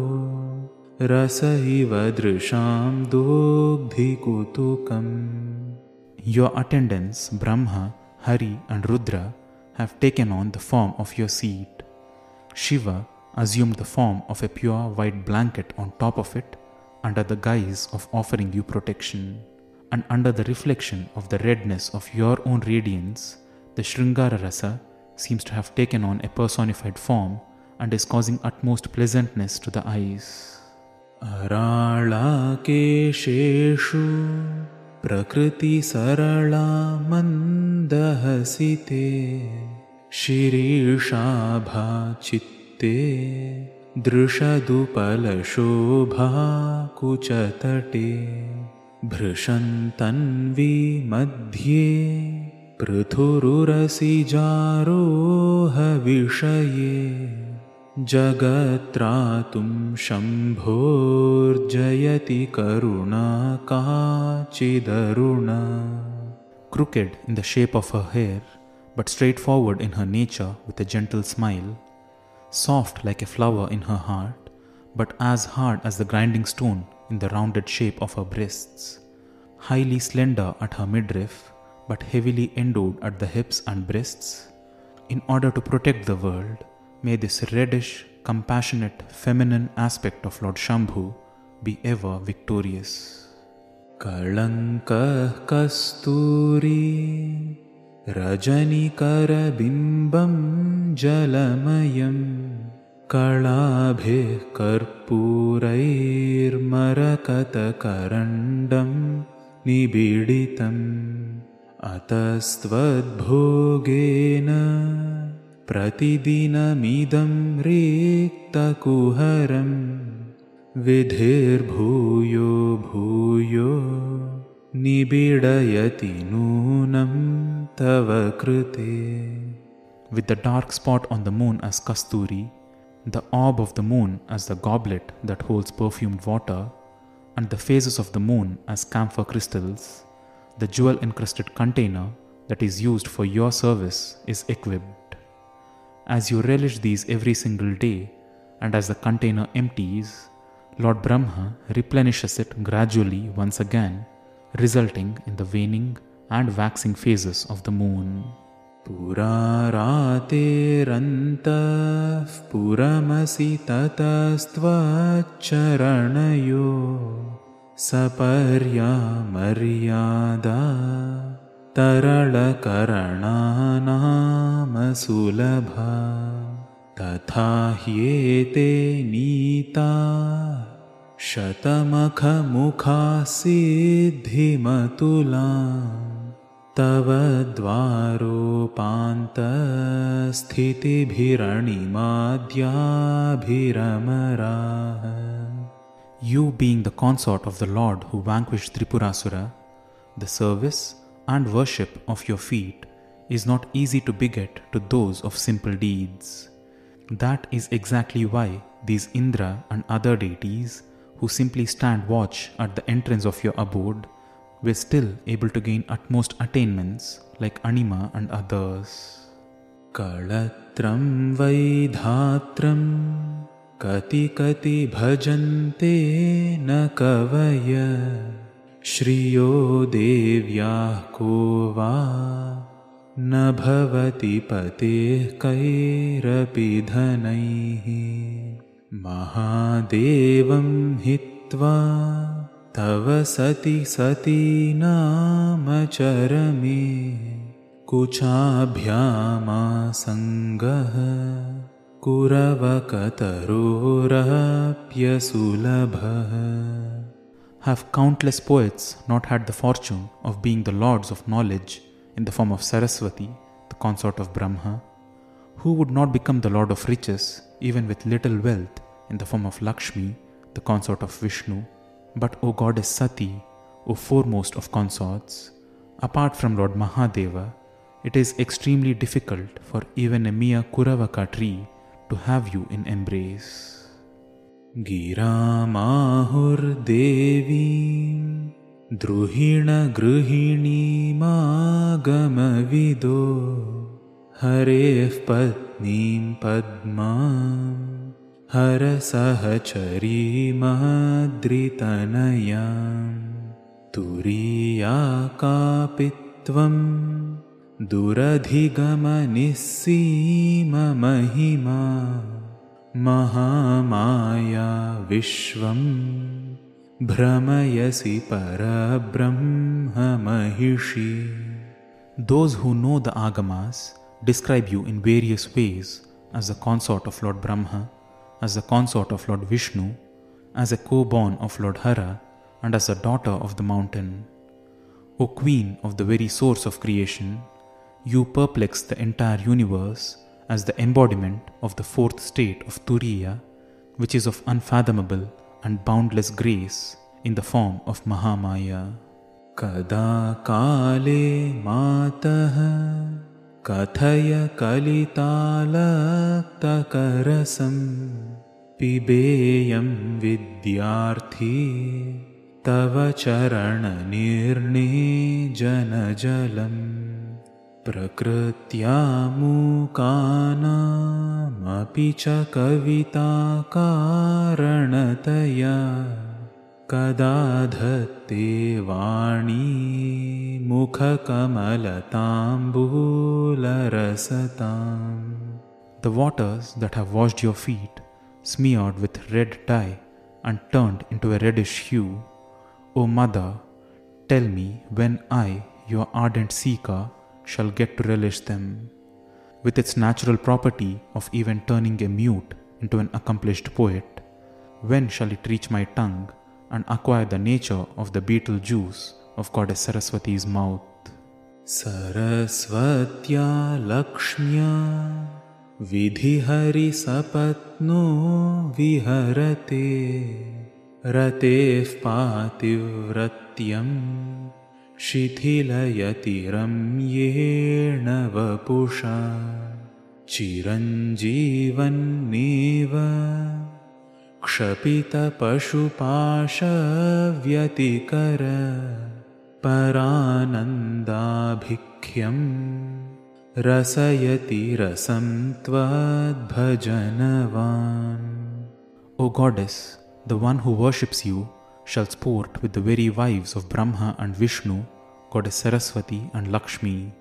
रस इव दृशां दोग्धिकुतुकम् Your attendants, Brahma, Hari, and Rudra, have taken on the form of your seat. Shiva assumed the form of a pure white blanket on top of it under the guise of offering you protection, and under the reflection of the redness of your own radiance, the Sringara Rasa seems to have taken on a personified form and is causing utmost pleasantness to the eyes. अराळाकेशेषु प्रकृतिसरला मन्दहसिते शिरीषाभाचित्ते दृशदुपलशोभाकुचतटे भृशन्तन्वी मध्ये पृथुरुरसिजारोहविषये जगत्रातुं शम्भोर्जयति करुणा काचिदरुणा। Crooked in the shape of her hair, but straightforward in her nature with a gentle smile, soft like a flower in her heart, but as hard as the grinding stone in the rounded shape of her breasts, highly slender at her midriff, but heavily endowed at the hips and breasts. In order to protect the world, may this reddish, compassionate, feminine aspect of Lord Shambhu be ever victorious. कलङ्कः कस्तूरी रजनिकरबिम्बं जलमयं कलाभिः कर्पूरैर्मरकतकरण्डं निबीडितम् अतस्त्वद्भोगेन प्रतिदिनमिदं रिक्तकुहरं विधिर्भूयो भूयो निबिडयति नूनं तव कृते With the dark spot on the moon as Kasturi, the orb of the moon as the goblet that holds perfumed water, and the phases of the moon as camphor crystals, the jewel encrusted container that is used for your service is equipped. As you relish these every single day, and as the container empties, Lord Brahma replenishes it gradually once again, resulting in the waning and waxing phases of the moon. पुरारातेरन्तः पुरमसि ततस्त्वच्चरणयो सपर्या मर्यादा तरलकरणानामसुलभा तथा ह्येते नीता शतमखमुखा सिद्धिमतुला तव द्वारोपान्तस्थितिभिरणिमाद्याभिरमरा being the consort of the Lord who vanquished Tripurasura, the service and worship of your feet is not easy to beget to those of simple deeds. That is exactly why these Indra and other deities who simply stand watch at the entrance of your abode were still able to gain utmost attainments like Anima and others. कळत्रं वैधात्रं कति कति भजन्ते न कवय श्रियो देव्याः को वा न भवति पतेः कैरपि धनैः महादेवं हित्वा तव सति सती नाम चरमे कुचाभ्यामासङ्गः कुरवकतरोरप्यसुलभः Have countless poets not had the fortune of being the lords of knowledge in the form of Saraswati, the consort of Brahma? Who would not become the lord of riches even with little wealth in the form of Lakshmi, the consort of Vishnu? But, O goddess Sati, O foremost of consorts, apart from Lord Mahadeva, it is extremely difficult for even a mere Kuravaka tree to have you in embrace. गिरामाहुर्देवीं द्रुहिणगृहिणीमागमविदो हरेः पत्नीं पद्माम्। हरसहचरीमद्रितनया तुरीया कापि त्वं दुरधिगमनिस्सीममहिमा महामाया विश्वं भ्रमयसि परब्रह्ममहिषी। Those who know the Agamas describe you in various ways as the consort of Lord Brahma as the consort of Lord Vishnu, as a co born of Lord Hara, and as a daughter of the mountain. O Queen of the very source of creation, you perplex the entire universe as the embodiment of the fourth state of Turiya, which is of unfathomable and boundless grace in the form of Mahamaya. कदा काले मातः कथय कलितालक्तकरसं पिबेयं विद्यार्थी तव चरणनिर्णे जनजलम् प्रकृत्यामूकानामपि च कविताकारणतया कदा धत्ते वाणी मुखकमलताम्बूलरसताम् The waters that have washed your feet, smeared with red dye and turned into a reddish hue, O Mother, tell me when I, your ardent seeker, shall get to relish them. With its natural property of even turning a mute into an accomplished poet, when shall it reach my tongue And acquire the nature of the beetle juice of Goddess Saraswati's mouth. सरस्वत्या लक्ष्म्या विधिहरिसपत्नो विहरते रतेः पातिव्रत्यं शिथिलयति रम्येण वपुषा चिरञ्जीवन्नेव क्षपितपशुपाशव्यतिकर परानन्दाभिख्यं रसयति रसं त्वद्भजनवान् O goddess, the one who worships you shall sport with the very wives of Brahma and Vishnu, goddess Saraswati and Lakshmi.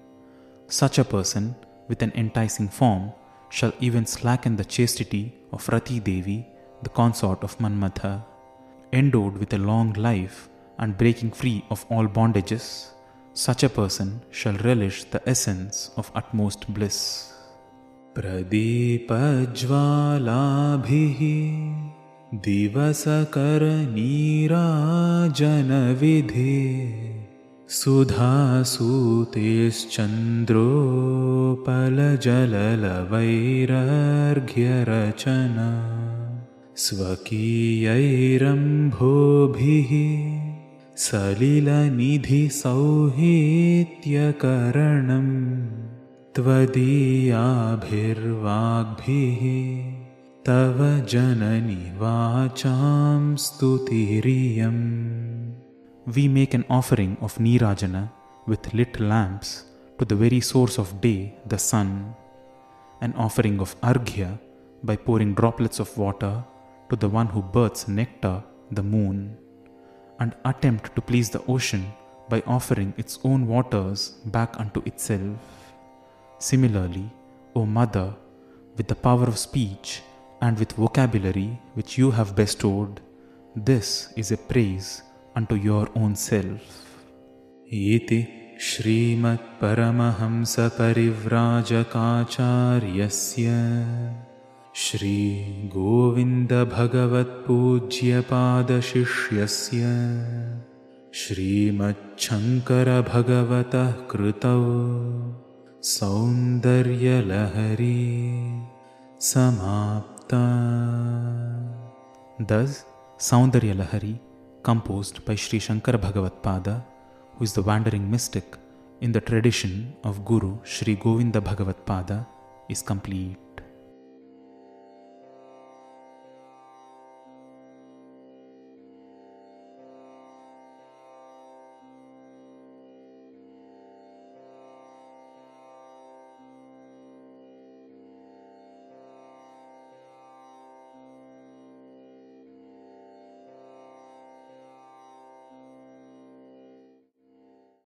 Such a person, with an enticing form, shall even slacken the chastity of Rati Devi, the consort of Manmatha. Endowed with a long life and breaking free of all bondages, such a person shall relish the essence of utmost bliss. प्रदीपज्वालाभिः दिवसकरनीराजनविधे सुधासूतेश्चन्द्रोपलजललवैरर्घ्यरचना स्वकीयैरम्भोभिः सलिलनिधिसौहेत्यकरणम् त्वदीयाभिर्वाग्भिः तव जननि वाचां स्तुतिरियम्। We make an offering of Nirajana with lit lamps to the very source of day, the sun, an offering of Arghya by pouring droplets of water to the one who births nectar, the moon, and attempt to please the ocean by offering its own waters back unto itself. Similarly, O Mother, with the power of speech and with vocabulary which you have bestowed, this is a praise unto your own self. इति श्रीमत्परमहंसपरिव्राजकाचार्यस्य श्रीगोविन्दभगवत्पूज्यपादशिष्यस्य श्रीमच्छङ्करभगवतः कृतौ सौन्दर्यलहरी समाप्ता Shankara Bhagavatpada, who is the wandering mystic in the tradition of Guru Sri Govinda Bhagavatpada, is complete.